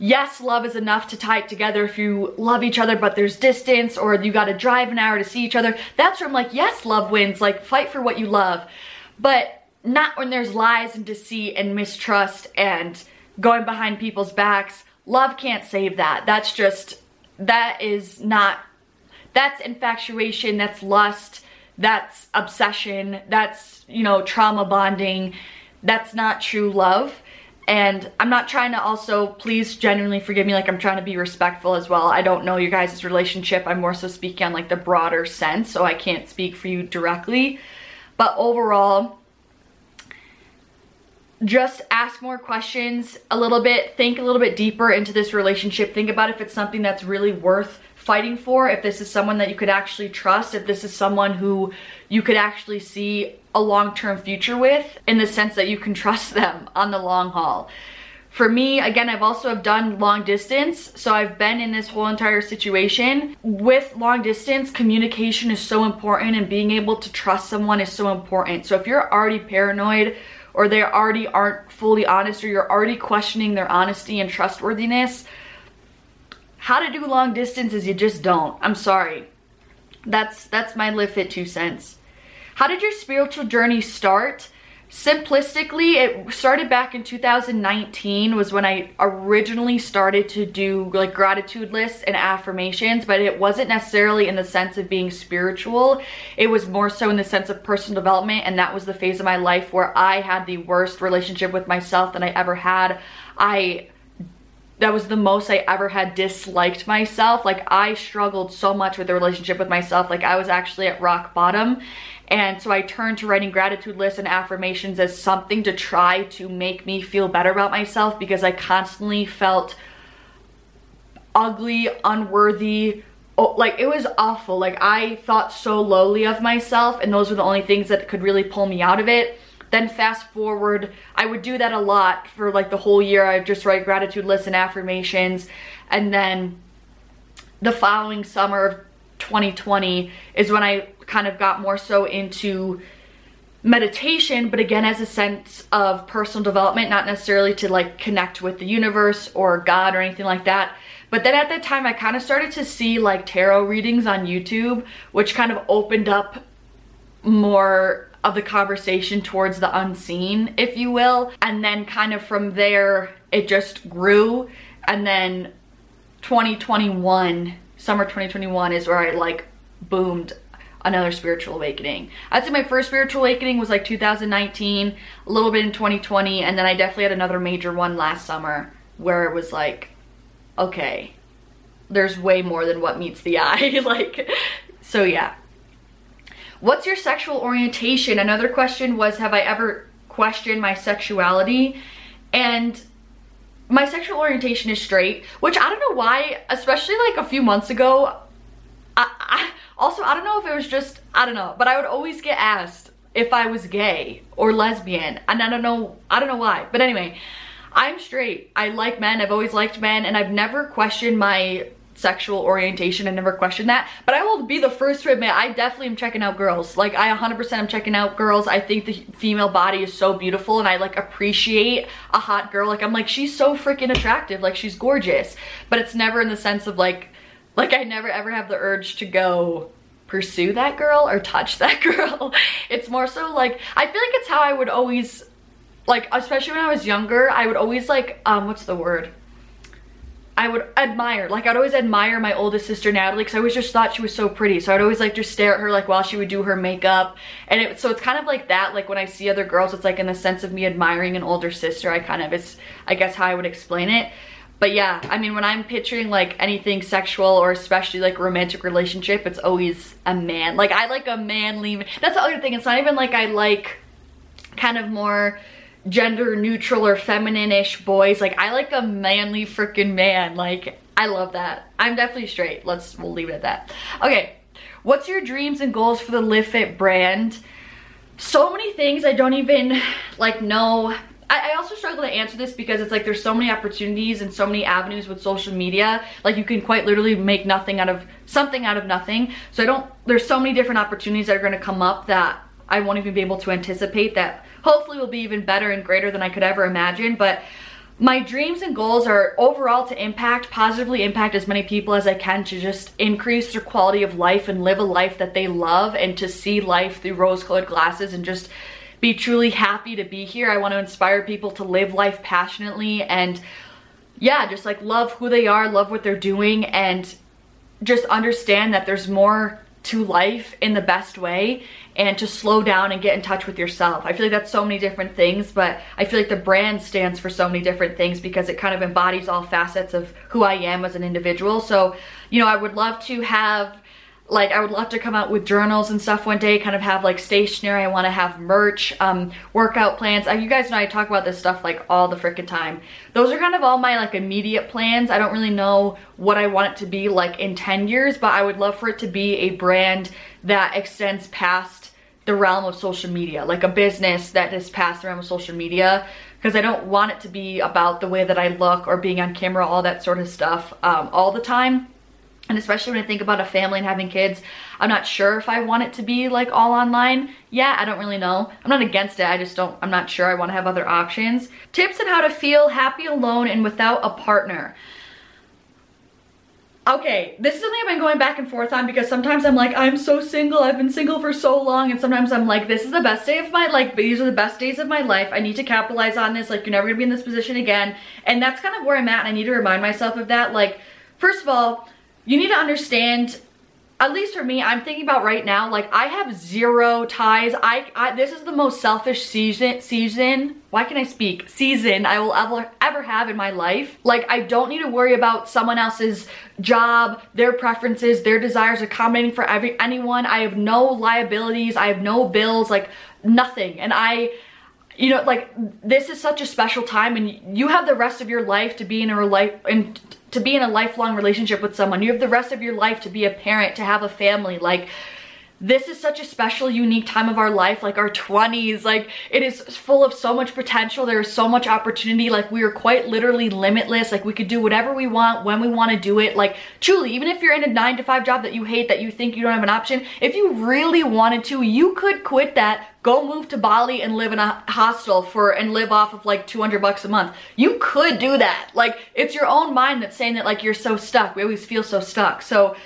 yes, love is enough to tie it together if you love each other, but there's distance or you gotta drive an hour to see each other. That's where I'm like, yes, love wins. Like, fight for what you love. But not when there's lies and deceit and mistrust and going behind people's backs. Love can't save that. That's just, that is not, that's infatuation, that's lust, that's obsession, that's, you know, trauma bonding. That's not true love. And I'm not trying to also, please genuinely forgive me, like I'm trying to be respectful as well. I don't know your guys' relationship. I'm more so speaking on like the broader sense, so I can't speak for you directly. But overall, just ask more questions a little bit, think a little bit deeper into this relationship. Think about if it's something that's really worth fighting for, if this is someone that you could actually trust, if this is someone who you could actually see a long-term future with in the sense that you can trust them on the long haul. For me, again, I've also have done long distance, so I've been in this whole entire situation. With long distance, communication is so important and being able to trust someone is so important. So if you're already paranoid or they already aren't fully honest or you're already questioning their honesty and trustworthiness, how to do long distance is you just don't. I'm sorry. That's that's my Livfiit two cents. How did your spiritual journey start? simplistically it started back in 2019 was when i originally started to do like gratitude lists and affirmations but it wasn't necessarily in the sense of being spiritual it was more so in the sense of personal development and that was the phase of my life where i had the worst relationship with myself that i ever had i that was the most I ever had disliked myself. Like I struggled so much with the relationship with myself. Like I was actually at rock bottom. And so I turned to writing gratitude lists and affirmations as something to try to make me feel better about myself because I constantly felt ugly, unworthy, oh, like it was awful. Like I thought so lowly of myself and those were the only things that could really pull me out of it. Then fast forward, I would do that a lot for like the whole year. I'd just write gratitude lists and affirmations. And then the following summer of 2020 is when I kind of got more so into meditation, but again, as a sense of personal development, not necessarily to like connect with the universe or God or anything like that. But then at that time, I kind of started to see like tarot readings on YouTube, which kind of opened up more of the conversation towards the unseen, if you will. And then kind of from there, it just grew. And then 2021, summer 2021 is where I like boomed another spiritual awakening. I'd say my first spiritual awakening was like 2019, a little bit in 2020, and then I definitely had another major one last summer where it was like, okay, there's way more than what meets the eye. like, so yeah. What's your sexual orientation? Another question was, have I ever questioned my sexuality? And my sexual orientation is straight, which I don't know why, especially like a few months ago, I, I, also, I don't know if it was just, I don't know, but I would always get asked if I was gay or lesbian, and I don't know, I don't know why, but anyway, I'm straight. I like men, I've always liked men, and I've never questioned my sexual orientation. I never questioned that. But I will be the first to admit, I definitely am checking out girls. Like, I 100% am checking out girls. I think the female body is so beautiful and I, like, appreciate a hot girl. Like, I'm like, she's so freaking attractive. Like, she's gorgeous. But it's never in the sense of, like, like, I never ever have the urge to go pursue that girl or touch that girl. It's more so, like, I feel like it's how I would always, like, especially when I was younger, I would always, like, um, what's the word? I would admire, like I'd always admire my oldest sister Natalie because I always just thought she was so pretty. So I'd always like just stare at her like while she would do her makeup. And it, so it's kind of like that, like when I see other girls, it's like in the sense of me admiring an older sister, I kind of, it's I guess how I would explain it. But yeah, I mean, when I'm picturing like anything sexual or especially like romantic relationship, it's always a man. Like I like a manly, that's the other thing. It's not even like I like kind of more gender neutral or feminine-ish boys. Like I like a manly freaking man. Like I love that. I'm definitely straight. Let's, we'll leave it at that. Okay, what's your dreams and goals for the Live brand? So many things I don't even like know. I, I also struggle to answer this because it's like there's so many opportunities and so many avenues with social media. Like you can quite literally make nothing out of something out of nothing. So I don't, there's so many different opportunities that are gonna come up that I won't even be able to anticipate that hopefully will be even better and greater than I could ever imagine. But my dreams and goals are overall to impact, positively impact as many people as I can to just increase their quality of life and live a life that they love and to see life through rose colored glasses and just be truly happy to be here. I want to inspire people to live life passionately and yeah, just like love who they are, love what they're doing and just understand that there's more to life in the best way and to slow down and get in touch with yourself. I feel like that's so many different things, but I feel like the brand stands for so many different things because it kind of embodies all facets of who I am as an individual. So, you know, I would love to have like I would love to come out with journals and stuff one day, kind of have like stationery. I want to have merch, um, workout plans. Uh, you guys know I talk about this stuff like all the freaking time. Those are kind of all my like immediate plans. I don't really know what I want it to be like in 10 years, but I would love for it to be a brand that extends past the realm of social media, like a business that is past the realm of social media because I don't want it to be about the way that I look or being on camera, all that sort of stuff um, all the time. And especially when I think about a family and having kids, I'm not sure if I want it to be like all online. Yeah, I don't really know. I'm not against it. I just don't, I'm not sure. I want to have other options. Tips on how to feel happy alone and without a partner. okay, this is something I've been going back and forth on because sometimes I'm like, I'm so single, I've been single for so long, and sometimes I'm like, this is the best day of my life, these are the best days of my life, I need to capitalize on this, like, you're never gonna be in this position again, and that's kind of where I'm at, and I need to remind myself of that, like, first of all, you need to understand at least for me, I'm thinking about right now, like I have zero ties. I, I this is the most selfish season season. Why can I speak? Season I will ever ever have in my life. Like I don't need to worry about someone else's job, their preferences, their desires accommodating for every anyone. I have no liabilities. I have no bills, like nothing. And I you know, like this is such a special time and you have the rest of your life to be in a life and to be in a lifelong relationship with someone. You have the rest of your life to be a parent, to have a family. Like this is such a special, unique time of our life, like our 20s. Like, it is full of so much potential. There is so much opportunity. Like, we are quite literally limitless. Like, we could do whatever we want when we want to do it. Like, truly, even if you're in a nine to five job that you hate, that you think you don't have an option, if you really wanted to, you could quit that go move to Bali and live in a hostel for and live off of like 200 bucks a month. You could do that. Like it's your own mind that's saying that like you're so stuck. We always feel so stuck. So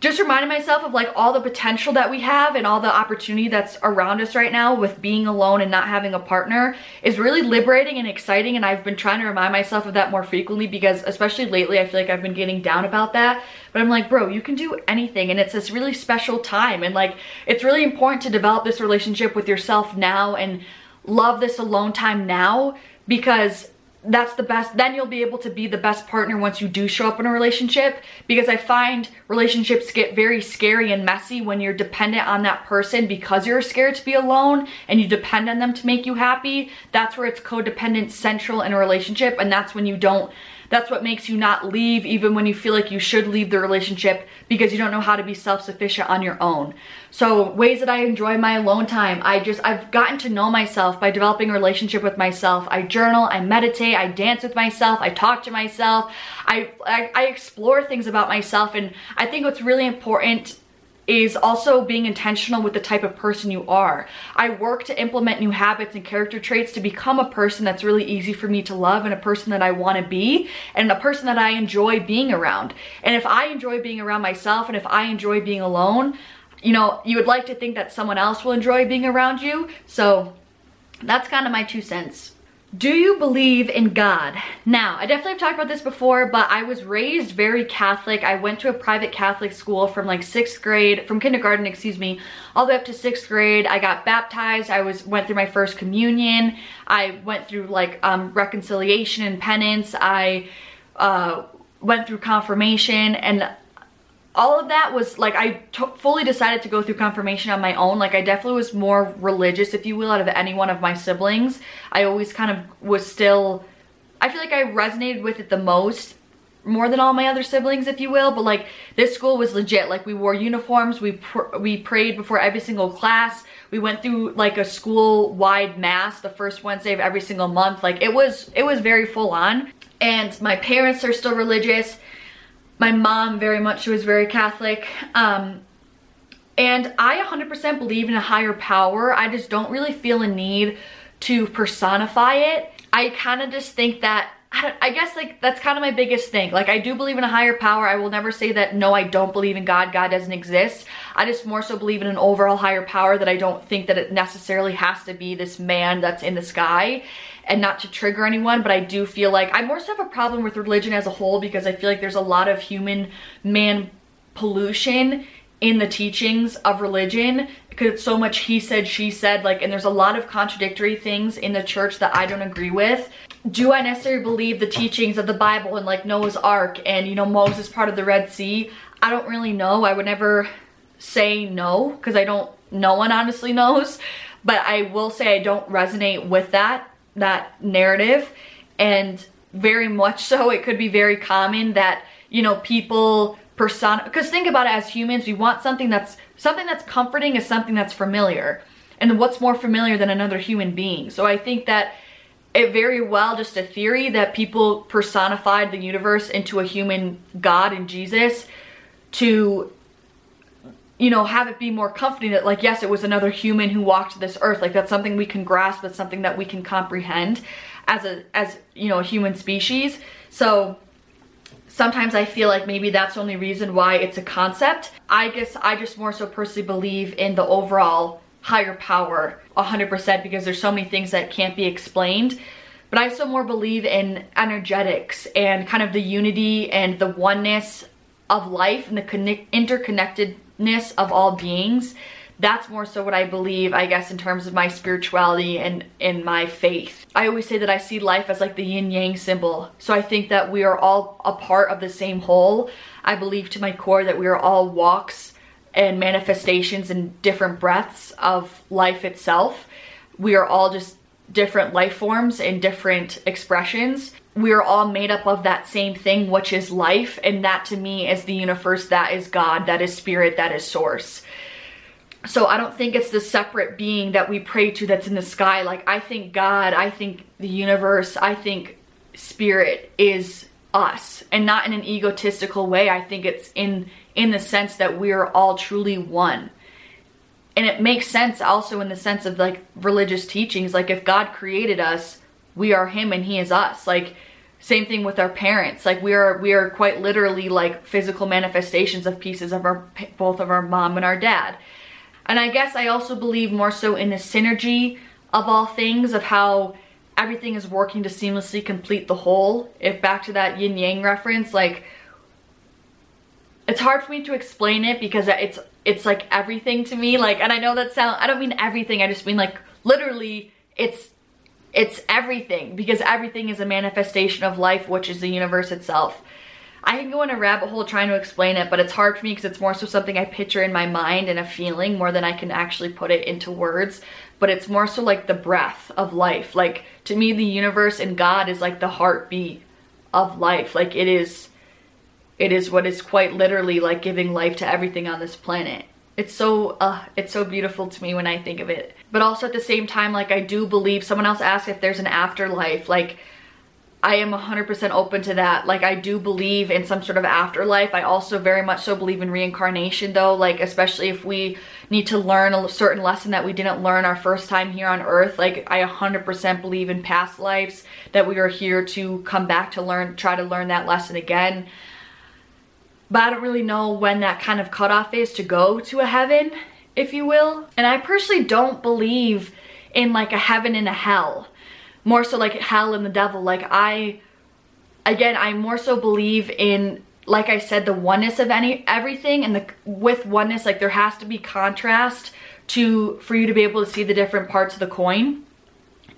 just reminding myself of like all the potential that we have and all the opportunity that's around us right now with being alone and not having a partner is really liberating and exciting and I've been trying to remind myself of that more frequently because especially lately I feel like I've been getting down about that. But I'm like bro you can do anything and it's this really special time and like it's really important to develop this relationship with yourself now and love this alone time now because that's the best then you'll be able to be the best partner once you do show up in a relationship. Because i find relationships get very scary and messy when you're dependent on that person because you're scared to be alone and you depend on them to make you happy. That's where it's codependent central in a relationship and that's when you don't that's what makes you not leave even when you feel like you should leave the relationship because you don't know how to be self-sufficient on your own. So ways that I enjoy my alone time, I just, I've gotten to know myself by developing a relationship with myself. I journal, I meditate, I dance with myself, I talk to myself, I, I, I explore things about myself and I think what's really important is also being intentional with the type of person you are. I work to implement new habits and character traits to become a person that's really easy for me to love and a person that I want to be and a person that I enjoy being around. And if I enjoy being around myself and if I enjoy being alone, you know, you would like to think that someone else will enjoy being around you. So that's kind of my two cents. Do you believe in God? Now, I definitely have talked about this before, but I was raised very Catholic. I went to a private Catholic school from like sixth grade, from kindergarten, excuse me, all the way up to sixth grade. I got baptized. I was went through my first communion. I went through like um, reconciliation and penance. I uh, went through confirmation and all of that was like I fully decided to go through confirmation on my own. Like I definitely was more religious if you will out of any one of my siblings. I always kind of was still I feel like I resonated with it the most more than all my other siblings if you will. But like this school was legit. Like we wore uniforms. We pr we prayed before every single class. We went through like a school wide mass the first Wednesday of every single month. Like it was it was very full on. And my parents are still religious my mom very much, she was very Catholic. Um, and I 100% believe in a higher power. I just don't really feel a need to personify it. I kind of just think that I, I, guess like that's kind of my biggest thing. Like I do believe in a higher power. I will never say that no, I don't believe in God. God doesn't exist. I just more so believe in an overall higher power that I don't think that it necessarily has to be this man that's in the sky and not to trigger anyone, but I do feel like I more so have a problem with religion as a whole because I feel like there's a lot of human man pollution in the teachings of religion because it's so much he said, she said, like, and there's a lot of contradictory things in the church that I don't agree with. Do I necessarily believe the teachings of the Bible and like Noah's Ark and, you know, Moses part of the Red Sea? I don't really know. I would never say no because I don't, no one honestly knows. But I will say I don't resonate with that that narrative and very much so it could be very common that you know people persona because think about it as humans we want something that's something that's comforting is something that's familiar. And what's more familiar than another human being? So i think that it very well just a theory that people personified the universe into a human god in jesus to you know, have it be more comforting that like, yes, it was another human who walked this earth. Like that's something we can grasp. That's something that we can comprehend as a, as, you know, a human species. So sometimes I feel like maybe that's the only reason why it's a concept. I guess I just more so personally believe in the overall higher power 100% because there's so many things that can't be explained. But I still more believe in energetics and kind of the unity and the oneness of life and the interconnectedness of all beings. That's more so what I believe, I guess, in terms of my spirituality and in my faith. I always say that I see life as like the yin yang symbol. So I think that we are all a part of the same whole. I believe to my core that we are all walks and manifestations and different breaths of life itself. We are all just different life forms and different expressions. We are all made up of that same thing, which is life. And that to me is the universe, that is God, that is spirit, that is source. So I don't think it's the separate being that we pray to that's in the sky. Like I think God, I think the universe, I think spirit is us and not in an egotistical way. I think it's in in the sense that we are all truly one. And it makes sense also in the sense of like religious teachings. Like if God created us, we are him and he is us. Like same thing with our parents. Like we are we are quite literally like physical manifestations of pieces of our both of our mom and our dad. And I guess I also believe more so in the synergy of all things of how everything is working to seamlessly complete the whole. If back to that yin yang reference, like it's hard for me to explain it because it's it's like everything to me like and I know that sound I don't mean everything I just mean like literally it's it's everything because everything is a manifestation of life which is the universe itself. I can go in a rabbit hole trying to explain it but it's hard for me because it's more so something I picture in my mind and a feeling more than I can actually put it into words but it's more so like the breath of life like to me the universe and God is like the heartbeat of life like it is it is what is quite literally like giving life to everything on this planet. It's so, uh, it's so beautiful to me when I think of it. But also at the same time, like I do believe, someone else asked if there's an afterlife, like I am 100% open to that. Like I do believe in some sort of afterlife. I also very much so believe in reincarnation though, like especially if we need to learn a certain lesson that we didn't learn our first time here on earth. Like I 100% believe in past lives that we are here to come back to learn, try to learn that lesson again but I don't really know when that kind of cutoff is to go to a heaven, if you will. And I personally don't believe in like a heaven and a hell. More so like hell and the devil. Like I, again, I more so believe in, like I said, the oneness of any everything. And the with oneness, like there has to be contrast to, for you to be able to see the different parts of the coin.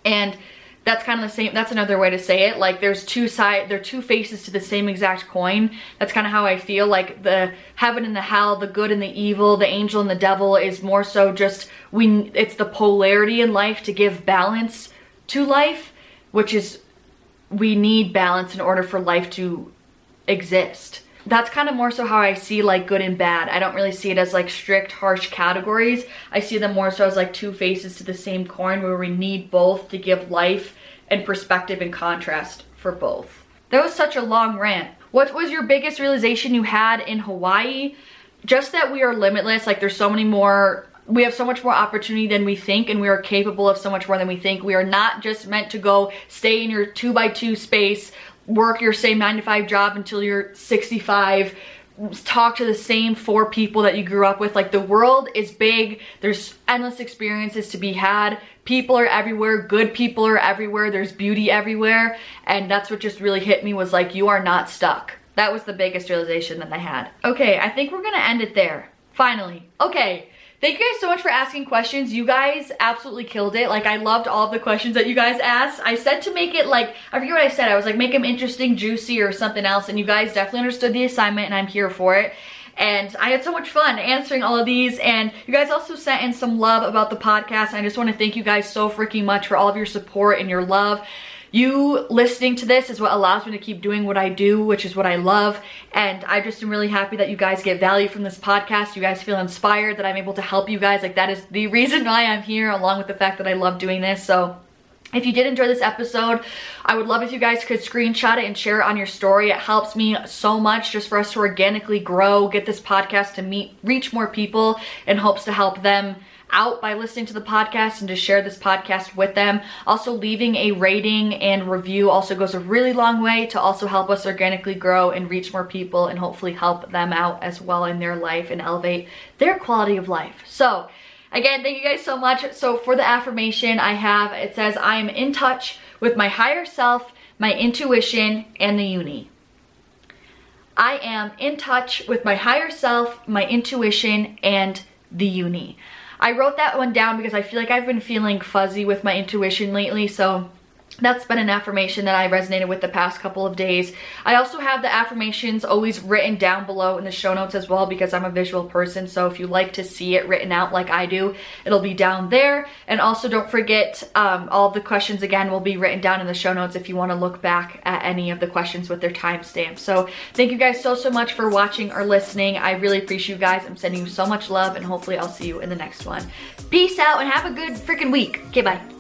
And that's kind of the same that's another way to say it like there's two side there are two faces to the same exact coin. That's kind of how i feel like the heaven and the hell the good and the evil the angel and the devil is more so just we it's the polarity in life to give balance to life which is we need balance in order for life to exist that's kind of more so how I see like good and bad. I don't really see it as like strict, harsh categories. I see them more so as like two faces to the same coin where we need both to give life and perspective and contrast for both. That was such a long rant. What was your biggest realization you had in Hawaii? Just that we are limitless. Like there's so many more we have so much more opportunity than we think and we are capable of so much more than we think. We are not just meant to go stay in your two by two space, work your same nine to five job until you're 65, talk to the same four people that you grew up with. Like the world is big. There's endless experiences to be had. People are everywhere. Good people are everywhere. There's beauty everywhere. And that's what just really hit me was like, you are not stuck. That was the biggest realization that I had. Okay, I think we're gonna end it there. Finally. Okay, Thank you guys so much for asking questions. You guys absolutely killed it. Like, I loved all of the questions that you guys asked. I said to make it, like, I forget what I said. I was like, make them interesting, juicy, or something else. And you guys definitely understood the assignment, and I'm here for it. And I had so much fun answering all of these. And you guys also sent in some love about the podcast. I just want to thank you guys so freaking much for all of your support and your love. You listening to this is what allows me to keep doing what I do, which is what I love. And I just am really happy that you guys get value from this podcast. You guys feel inspired that I'm able to help you guys. Like that is the reason why I'm here along with the fact that I love doing this. So if you did enjoy this episode, I would love if you guys could screenshot it and share it on your story. It helps me so much just for us to organically grow, get this podcast to meet, reach more people in hopes to help them out by listening to the podcast and to share this podcast with them. Also leaving a rating and review also goes a really long way to also help us organically grow and reach more people and hopefully help them out as well in their life and elevate their quality of life. So again, thank you guys so much. So for the affirmation I have, it says, I am in touch with my higher self, my intuition, and the uni. I am in touch with my higher self, my intuition, and the uni. I wrote that one down because I feel like I've been feeling fuzzy with my intuition lately, so that's been an affirmation that I resonated with the past couple of days. I also have the affirmations always written down below in the show notes as well because I'm a visual person. So if you like to see it written out like I do, it'll be down there. And also don't forget, um, all the questions again will be written down in the show notes if you want to look back at any of the questions with their timestamps. So thank you guys so, so much for watching or listening. I really appreciate you guys. I'm sending you so much love and hopefully I'll see you in the next one. Peace out and have a good freaking week. Okay, bye.